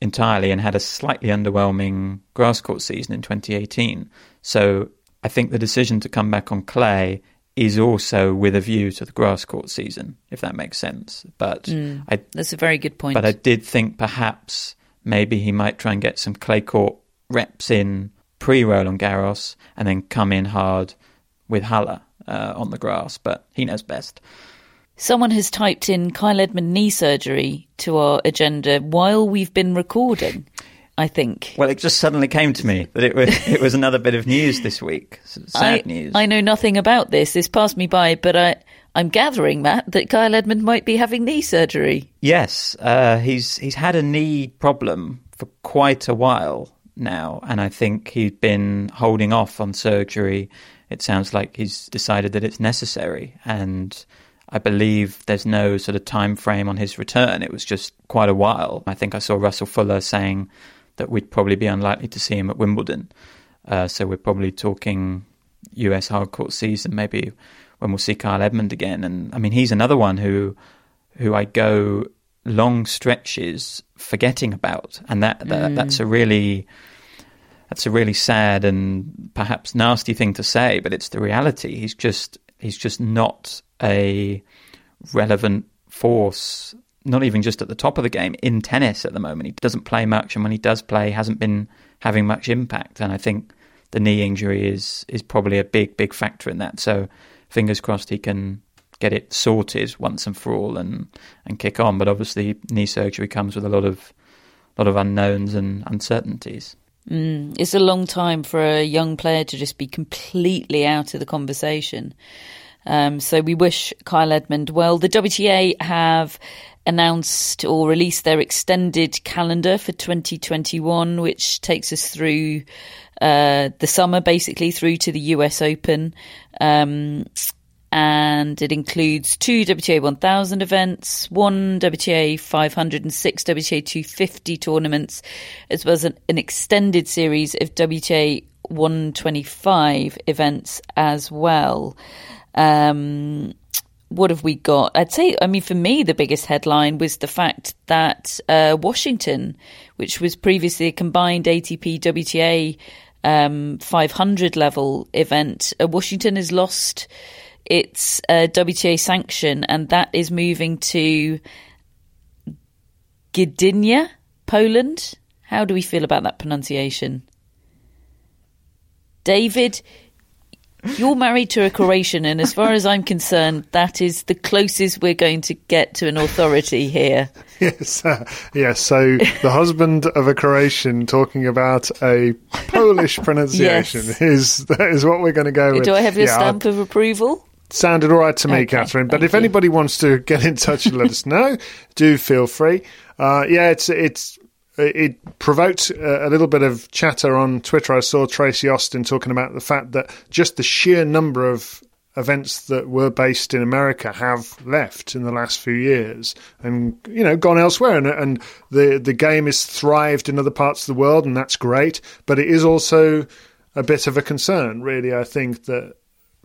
Speaker 10: entirely and had a slightly underwhelming grass court season in 2018. So I think the decision to come back on clay is also with a view to the grass court season, if that makes sense. But
Speaker 9: mm, I, that's a very good point.
Speaker 10: But I did think perhaps maybe he might try and get some clay court reps in pre Roland Garros and then come in hard with Halle uh, on the grass, but he knows best.
Speaker 9: Someone has typed in Kyle Edmund knee surgery to our agenda while we've been recording. I think.
Speaker 10: Well, it just suddenly came to me that it was it was another bit of news this week. Sad
Speaker 9: I,
Speaker 10: news.
Speaker 9: I know nothing about this. This passed me by, but I I'm gathering, Matt, that Kyle Edmund might be having knee surgery.
Speaker 10: Yes, uh, he's he's had a knee problem for quite a while now, and I think he's been holding off on surgery it sounds like he's decided that it's necessary. And I believe there's no sort of time frame on his return. It was just quite a while. I think I saw Russell Fuller saying that we'd probably be unlikely to see him at Wimbledon. Uh, so we're probably talking US hardcourt season, maybe when we'll see Kyle Edmund again. And I mean, he's another one who who I go long stretches forgetting about, and that, that mm. that's a really that's a really sad and perhaps nasty thing to say, but it's the reality. He's just he's just not a relevant force, not even just at the top of the game in tennis at the moment. He doesn't play much, and when he does play, hasn't been having much impact. And I think the knee injury is is probably a big big factor in that. So fingers crossed he can get it sorted once and for all and and kick on. But obviously, knee surgery comes with a lot of lot of unknowns and uncertainties.
Speaker 9: Mm, it's a long time for a young player to just be completely out of the conversation. Um, so we wish Kyle Edmund well. The WTA have announced or released their extended calendar for 2021, which takes us through uh, the summer, basically through to the US Open. Um, and it includes two WTA 1000 events, one WTA 500 and six WTA 250 tournaments, as well as an, an extended series of WTA 125 events as well. Um, what have we got? I'd say, I mean, for me, the biggest headline was the fact that uh, Washington, which was previously a combined ATP WTA um, 500 level event, uh, Washington has lost its a WTA sanction, and that is moving to Gdynia, Poland. How do we feel about that pronunciation? David, you're married to a Croatian, and as far as I'm concerned, that is the closest we're going to get to an authority here.
Speaker 6: Yes, uh, yes. So the husband of a Croatian talking about a Polish pronunciation
Speaker 9: Yes.
Speaker 6: is that is what we're going to go with.
Speaker 9: Do I have your
Speaker 6: Yeah,
Speaker 9: stamp of approval?
Speaker 6: Sounded all right to me,
Speaker 9: Okay,
Speaker 6: Catherine. But if
Speaker 9: you.
Speaker 6: anybody wants to get in touch and let us know, do feel free. Uh, yeah, it's it's it provoked a, little bit of chatter on Twitter. I saw Tracy Austin talking about the fact that just the sheer number of events that were based in America have left in the last few years and you know gone elsewhere and, and the the game has thrived in other parts of the world and that's great but it is also a bit of a concern really I think that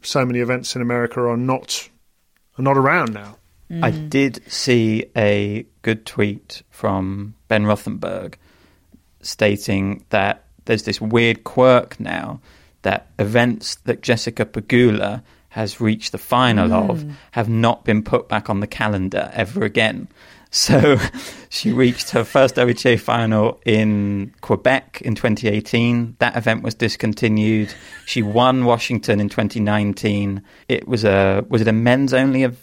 Speaker 6: so many events in America are not are not around now.
Speaker 10: I did see a good tweet from Ben Rothenberg stating that there's this weird quirk now that events that Jessica Pegula has reached the final of hmm. have not been put back on the calendar ever again. So she reached her first WTA final in Quebec in 2018. That event was discontinued. She won Washington in 2019. It was a was it a men's only ev-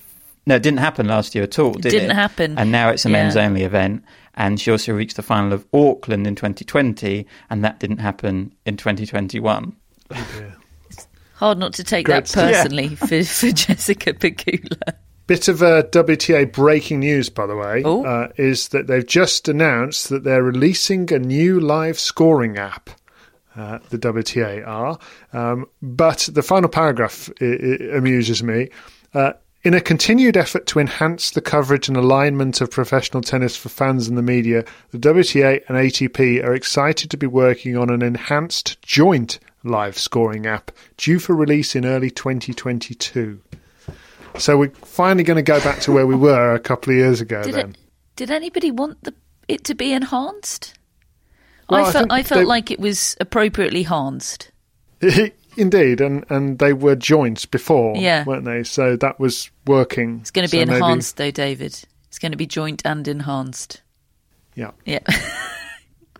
Speaker 10: no, it didn't happen last year at all, did it?
Speaker 9: didn't happen.
Speaker 10: And now it's a men's
Speaker 9: Yeah.
Speaker 10: only event. And she also reached the final of Auckland in 2020, and that didn't happen in 2021.
Speaker 9: Hard not to take
Speaker 6: Great
Speaker 9: that
Speaker 6: stuff.
Speaker 9: personally for, for Jessica Pegula.
Speaker 6: Bit of a WTA breaking news, by the way,
Speaker 9: Oh.
Speaker 6: uh, is that they've just announced that they're releasing a new live scoring app. Uh, the WTA are, um, but the final paragraph i i amuses me. Uh, in a continued effort to enhance the coverage and alignment of professional tennis for fans and the media, the WTA and ATP are excited to be working on an enhanced joint live scoring app due for release in early 2022. So we're finally going to go back to where we were a couple of years ago.
Speaker 9: Did
Speaker 6: then,
Speaker 9: it, did anybody want the, it to be enhanced?
Speaker 6: Well, I
Speaker 9: I felt I felt
Speaker 6: they-
Speaker 9: like it was appropriately enhanced.
Speaker 6: indeed, and and they were joints before,
Speaker 9: Yeah.
Speaker 6: weren't they? So that was working.
Speaker 9: It's going to be
Speaker 6: So maybe-
Speaker 9: enhanced though, David. It's going to be joint and enhanced.
Speaker 6: yeah.
Speaker 9: Yeah.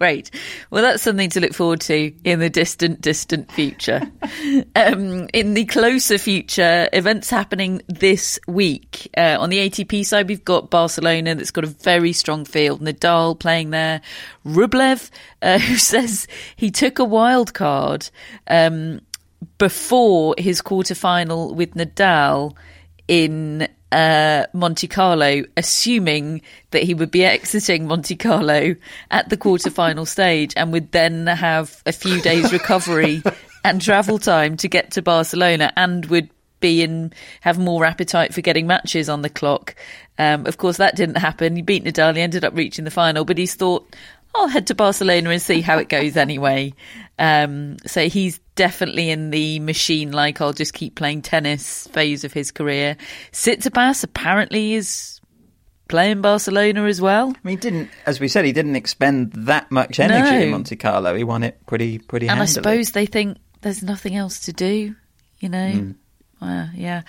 Speaker 9: Great. Well, that's something to look forward to in the distant, distant future. um, in the closer future, events happening this week. Uh, on the ATP side, we've got Barcelona that's got a very strong field. Nadal playing there. Rublev, uh, who says he took a wild card um, before his quarterfinal with Nadal in uh, Monte Carlo, assuming that he would be exiting Monte Carlo at the quarterfinal stage and would then have a few days recovery and travel time to get to Barcelona and would be in have more appetite for getting matches on the clock. Um, of course, that didn't happen. He beat Nadal. He ended up reaching the final, but he's thought, I'll head to Barcelona and see how it goes anyway. Um, so he's definitely in the machine, like I'll just keep playing tennis phase of his career. Tsitsipas apparently is playing Barcelona as well.
Speaker 10: I mean, he didn't, as we said, he didn't expend that much energy
Speaker 9: No.
Speaker 10: in Monte Carlo. He won it pretty, pretty
Speaker 9: And I suppose they think there's nothing else to do, you know. Uh, yeah.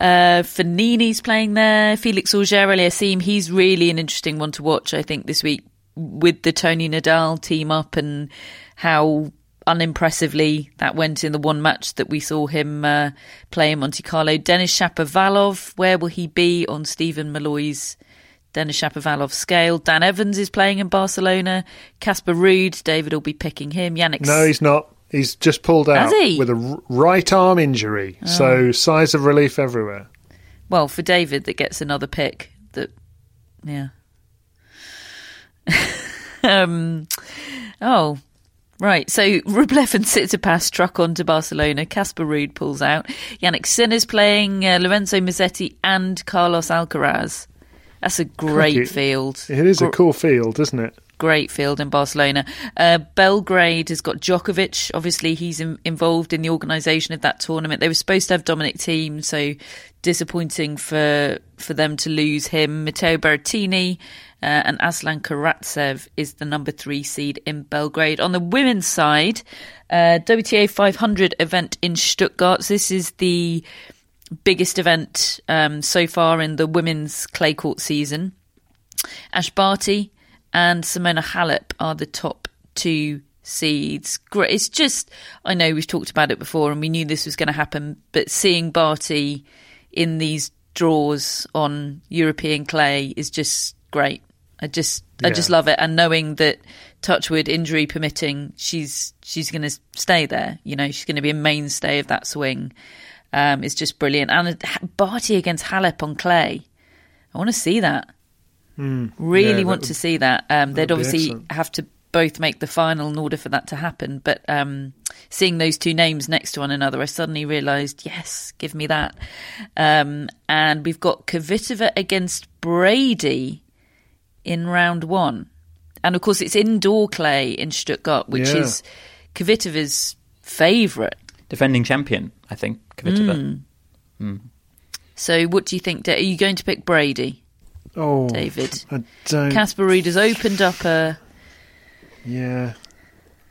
Speaker 9: Uh, Fognini's playing there. Felix Auger Aliassime, he's really an interesting one to watch, I think, this week with the Tony Nadal team up and how unimpressively that went in the one match that we saw him uh, play in Monte Carlo. Denis Shapovalov, where will he be on Stephen Malloy's Denis Shapovalov scale? Dan Evans is playing in Barcelona. Casper Ruud, David will be picking him. Jannik
Speaker 6: No, he's not. He's just pulled out?
Speaker 9: Oh.
Speaker 6: with a right arm injury. So sighs of relief everywhere.
Speaker 9: Well, for David, that gets another pick. That, yeah. um. Oh, Right, so Rublev and Tsitsipas truck on to Barcelona. Casper Ruud pulls out. Jannik Sinner's playing uh, Lorenzo Musetti and Carlos Alcaraz. That's a great
Speaker 6: Crikey.
Speaker 9: field.
Speaker 6: It is a cool field, isn't it?
Speaker 9: Great field in Barcelona. Uh, Belgrade has got Djokovic. Obviously, he's in, involved in the organisation of that tournament. They were supposed to have Dominic Thiem, so disappointing for for them to lose him. Matteo Berrettini uh, and Aslan Karatsev is the number three seed in Belgrade. On the women's side, uh, WTA 500 event in Stuttgart. This is the biggest event um, so far in the women's clay court season. Ash Barty and Simona Halep are the top two seeds. Great. It's just, I know we've talked about it before and we knew this was going to happen, but seeing Barty in these draws on European clay is just great. I just, I just love it, and knowing that Touchwood, injury permitting, she's she's going to stay there. You know, she's going to be a mainstay of that swing. Um, is just brilliant, and Barty against Halep on clay. I want to see that. Really
Speaker 6: Hmm. Yeah,
Speaker 9: want
Speaker 6: would-
Speaker 9: to see that. Um, they'd obviously have to both make the final in order for that to happen. But um, seeing those two names next to one another, I suddenly realised, yes, give me that. Um, and we've got Kvitova against Brady in round one. And of course, it's indoor clay in Stuttgart, which
Speaker 6: Yeah.
Speaker 9: is Kvitova's favourite.
Speaker 10: Defending champion, I think, Kvitova.
Speaker 9: So, what do you think? Da- Are you going to pick Brady,
Speaker 6: Oh,
Speaker 9: David?
Speaker 6: I don't.
Speaker 9: Casper Ruud has opened up a.
Speaker 6: Yeah,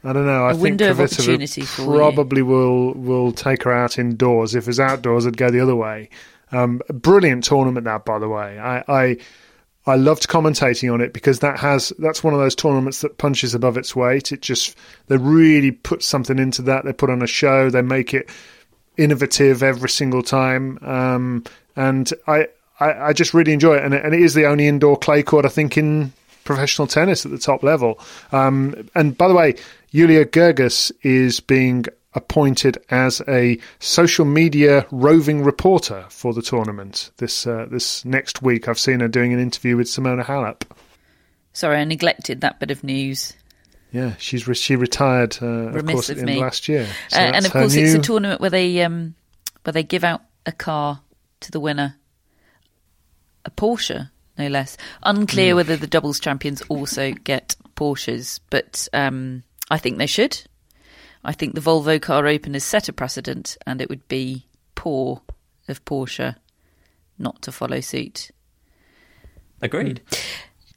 Speaker 6: I don't know. I
Speaker 9: A
Speaker 6: think
Speaker 9: window of
Speaker 6: Kvitova
Speaker 9: opportunity for you.
Speaker 6: probably will will take her out indoors. If it's outdoors, I'd go the other way. Um, brilliant tournament that, by the way. I, I I loved commentating on it because that has that's one of those tournaments that punches above its weight. It just they really put something into that. They put on a show. They make it innovative every single time. Um, and I, I, I just really enjoy it. And, it. and it is the only indoor clay court, I think, in professional tennis at the top level. Um, and by the way, Julia Görges is being appointed as a social media roving reporter for the tournament this uh, this next week. I've seen her doing an interview with Simona Halep.
Speaker 9: Sorry, I neglected that bit of news.
Speaker 6: Yeah, she's re- she retired, uh, of course,
Speaker 9: of
Speaker 6: in
Speaker 9: me.
Speaker 6: last year. So
Speaker 9: Uh, and of course, it's a tournament where they um, where they give out a car to the winner, a Porsche, no less. Unclear whether the doubles champions also get Porsches, but um, I think they should. I think the Volvo Car Open has set a precedent, and it would be poor of Porsche not to follow suit.
Speaker 10: Agreed.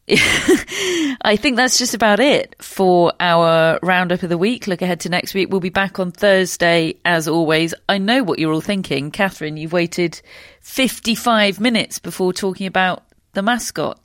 Speaker 9: I think that's just about it for our roundup of the week. Look ahead to next week. We'll be back on Thursday, as always. I know what you're all thinking. Catherine, you've waited 55 minutes before talking about the mascot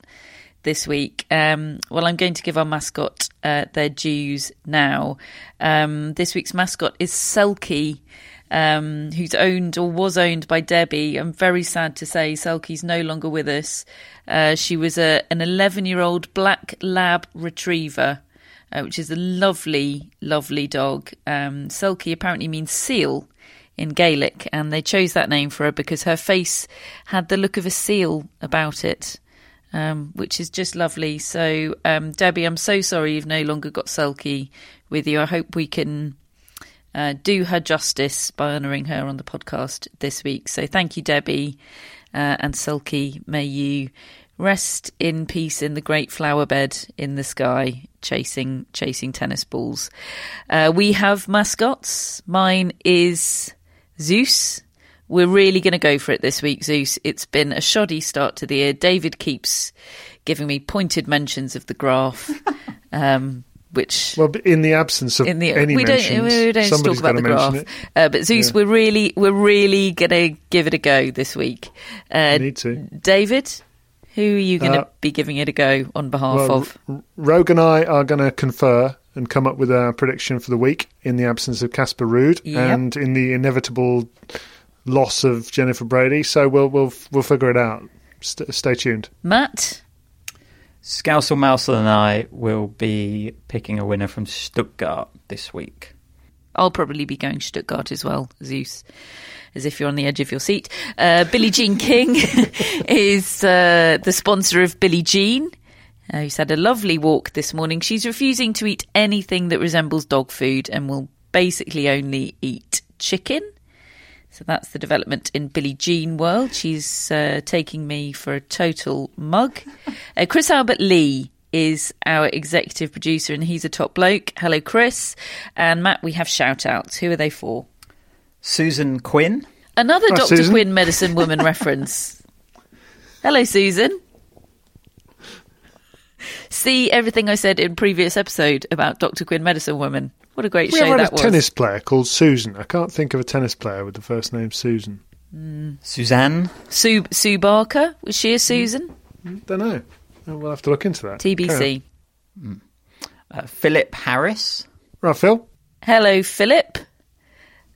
Speaker 9: this week. Um, well, I'm going to give our mascot uh, their dues now. Um, this week's mascot is Selkie. Um, who's owned or was owned by Debbie. I'm very sad to say Selkie's no longer with us. Uh, she was a, an 11 year old black lab retriever, uh, which is a lovely, lovely dog. Um, Selkie apparently means seal in Gaelic, and they chose that name for her because her face had the look of a seal about it. Um, which is just lovely. So, um, Debbie, I'm so sorry you've no longer got Selkie with you. I hope we can uh, do her justice by honouring her on the podcast this week. So thank you, Debbie uh, and Selkie. May you rest in peace in the great flower bed in the sky, chasing chasing tennis balls. Uh, we have mascots. Mine is Zeus. We're really going to go for it this week, Zeus. It's been a shoddy start to the year. David keeps giving me pointed mentions of the graph, um, which
Speaker 6: Well, in the absence of
Speaker 9: in the
Speaker 6: any
Speaker 9: we don't
Speaker 6: mentions,
Speaker 9: we don't
Speaker 6: somebody's
Speaker 9: talk about the graph. Uh, but Zeus,
Speaker 6: Yeah.
Speaker 9: we're really we're really gonna give it a go this week. Uh,
Speaker 6: Need to.
Speaker 9: David, who are you going to
Speaker 6: Uh,
Speaker 9: be giving it a go on behalf
Speaker 6: Well,
Speaker 9: of?
Speaker 6: R- Rogue and I are going to confer and come up with a prediction for the week in the absence of Casper Ruud
Speaker 9: Yep.
Speaker 6: and in the inevitable loss of Jennifer Brady. So we'll we'll we'll figure it out. St- stay tuned.
Speaker 9: Matt,
Speaker 10: Scousel Mousel and I will be picking a winner from Stuttgart this week.
Speaker 9: I'll probably be going Stuttgart as well, Zeus, as if you're on the edge of your seat. Uh, Billie Jean King is uh, the sponsor of Billie Jean. uh, who's had a lovely walk this morning. She's refusing to eat anything that resembles dog food and will basically only eat chicken. So that's the development in Billie Jean world. She's uh, taking me for a total mug. Uh, Chris Albert Lee is our executive producer and he's a top bloke. Hello, Chris. And Matt, we have shout outs. Who are they for?
Speaker 10: Susan Quinn.
Speaker 9: Another
Speaker 6: Hi,
Speaker 9: Dr.
Speaker 6: Susan.
Speaker 9: Quinn medicine woman reference. Hello, Susan. See everything I said in previous episode about Dr. Quinn medicine woman. What a great
Speaker 6: We
Speaker 9: show
Speaker 6: ever had
Speaker 9: that
Speaker 6: a
Speaker 9: was.
Speaker 6: tennis player called Susan. I can't think of a tennis player with the first name Susan.
Speaker 10: Suzanne.
Speaker 9: Sue Sue Barker was she a Susan?
Speaker 6: Don't know. Oh, We'll have to look into that. Carry
Speaker 9: TBC.
Speaker 10: Uh, Philip Harris.
Speaker 6: on. Right, Phil.
Speaker 9: Hello, Philip.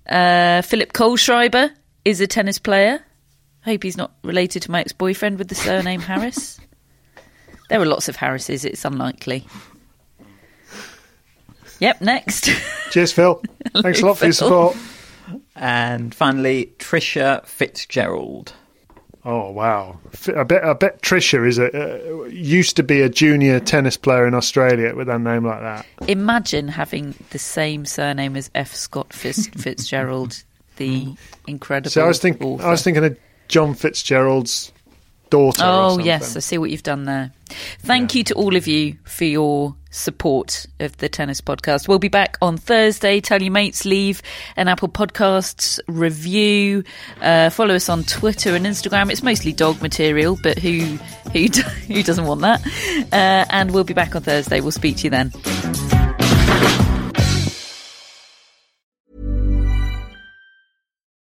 Speaker 9: Uh, Philip Kohlschreiber is a tennis player. Hope he's not related to my ex-boyfriend with the surname Harris. There are lots of Harrises. It's unlikely. Yep. Next.
Speaker 6: Cheers, Phil. Thanks a lot for your support.
Speaker 10: And finally, Trisha Fitzgerald.
Speaker 6: Oh wow! F- I bet I bet Trisha is a uh, used to be a junior tennis player in Australia with a name like that.
Speaker 9: Imagine having the same surname as F. Scott Fitz- Fitzgerald, the incredible.
Speaker 6: So I was thinking,
Speaker 9: author.
Speaker 6: I was thinking of John Fitzgerald's daughter.
Speaker 9: Oh yes, I see what you've done there. Thank you to all of you for your support of the tennis podcast. We'll be back on Thursday. Tell your mates, leave an Apple Podcasts review. Uh, follow us on Twitter and Instagram. It's mostly dog material, but who who who doesn't want that? Uh, and we'll be back on Thursday. We'll speak to you then.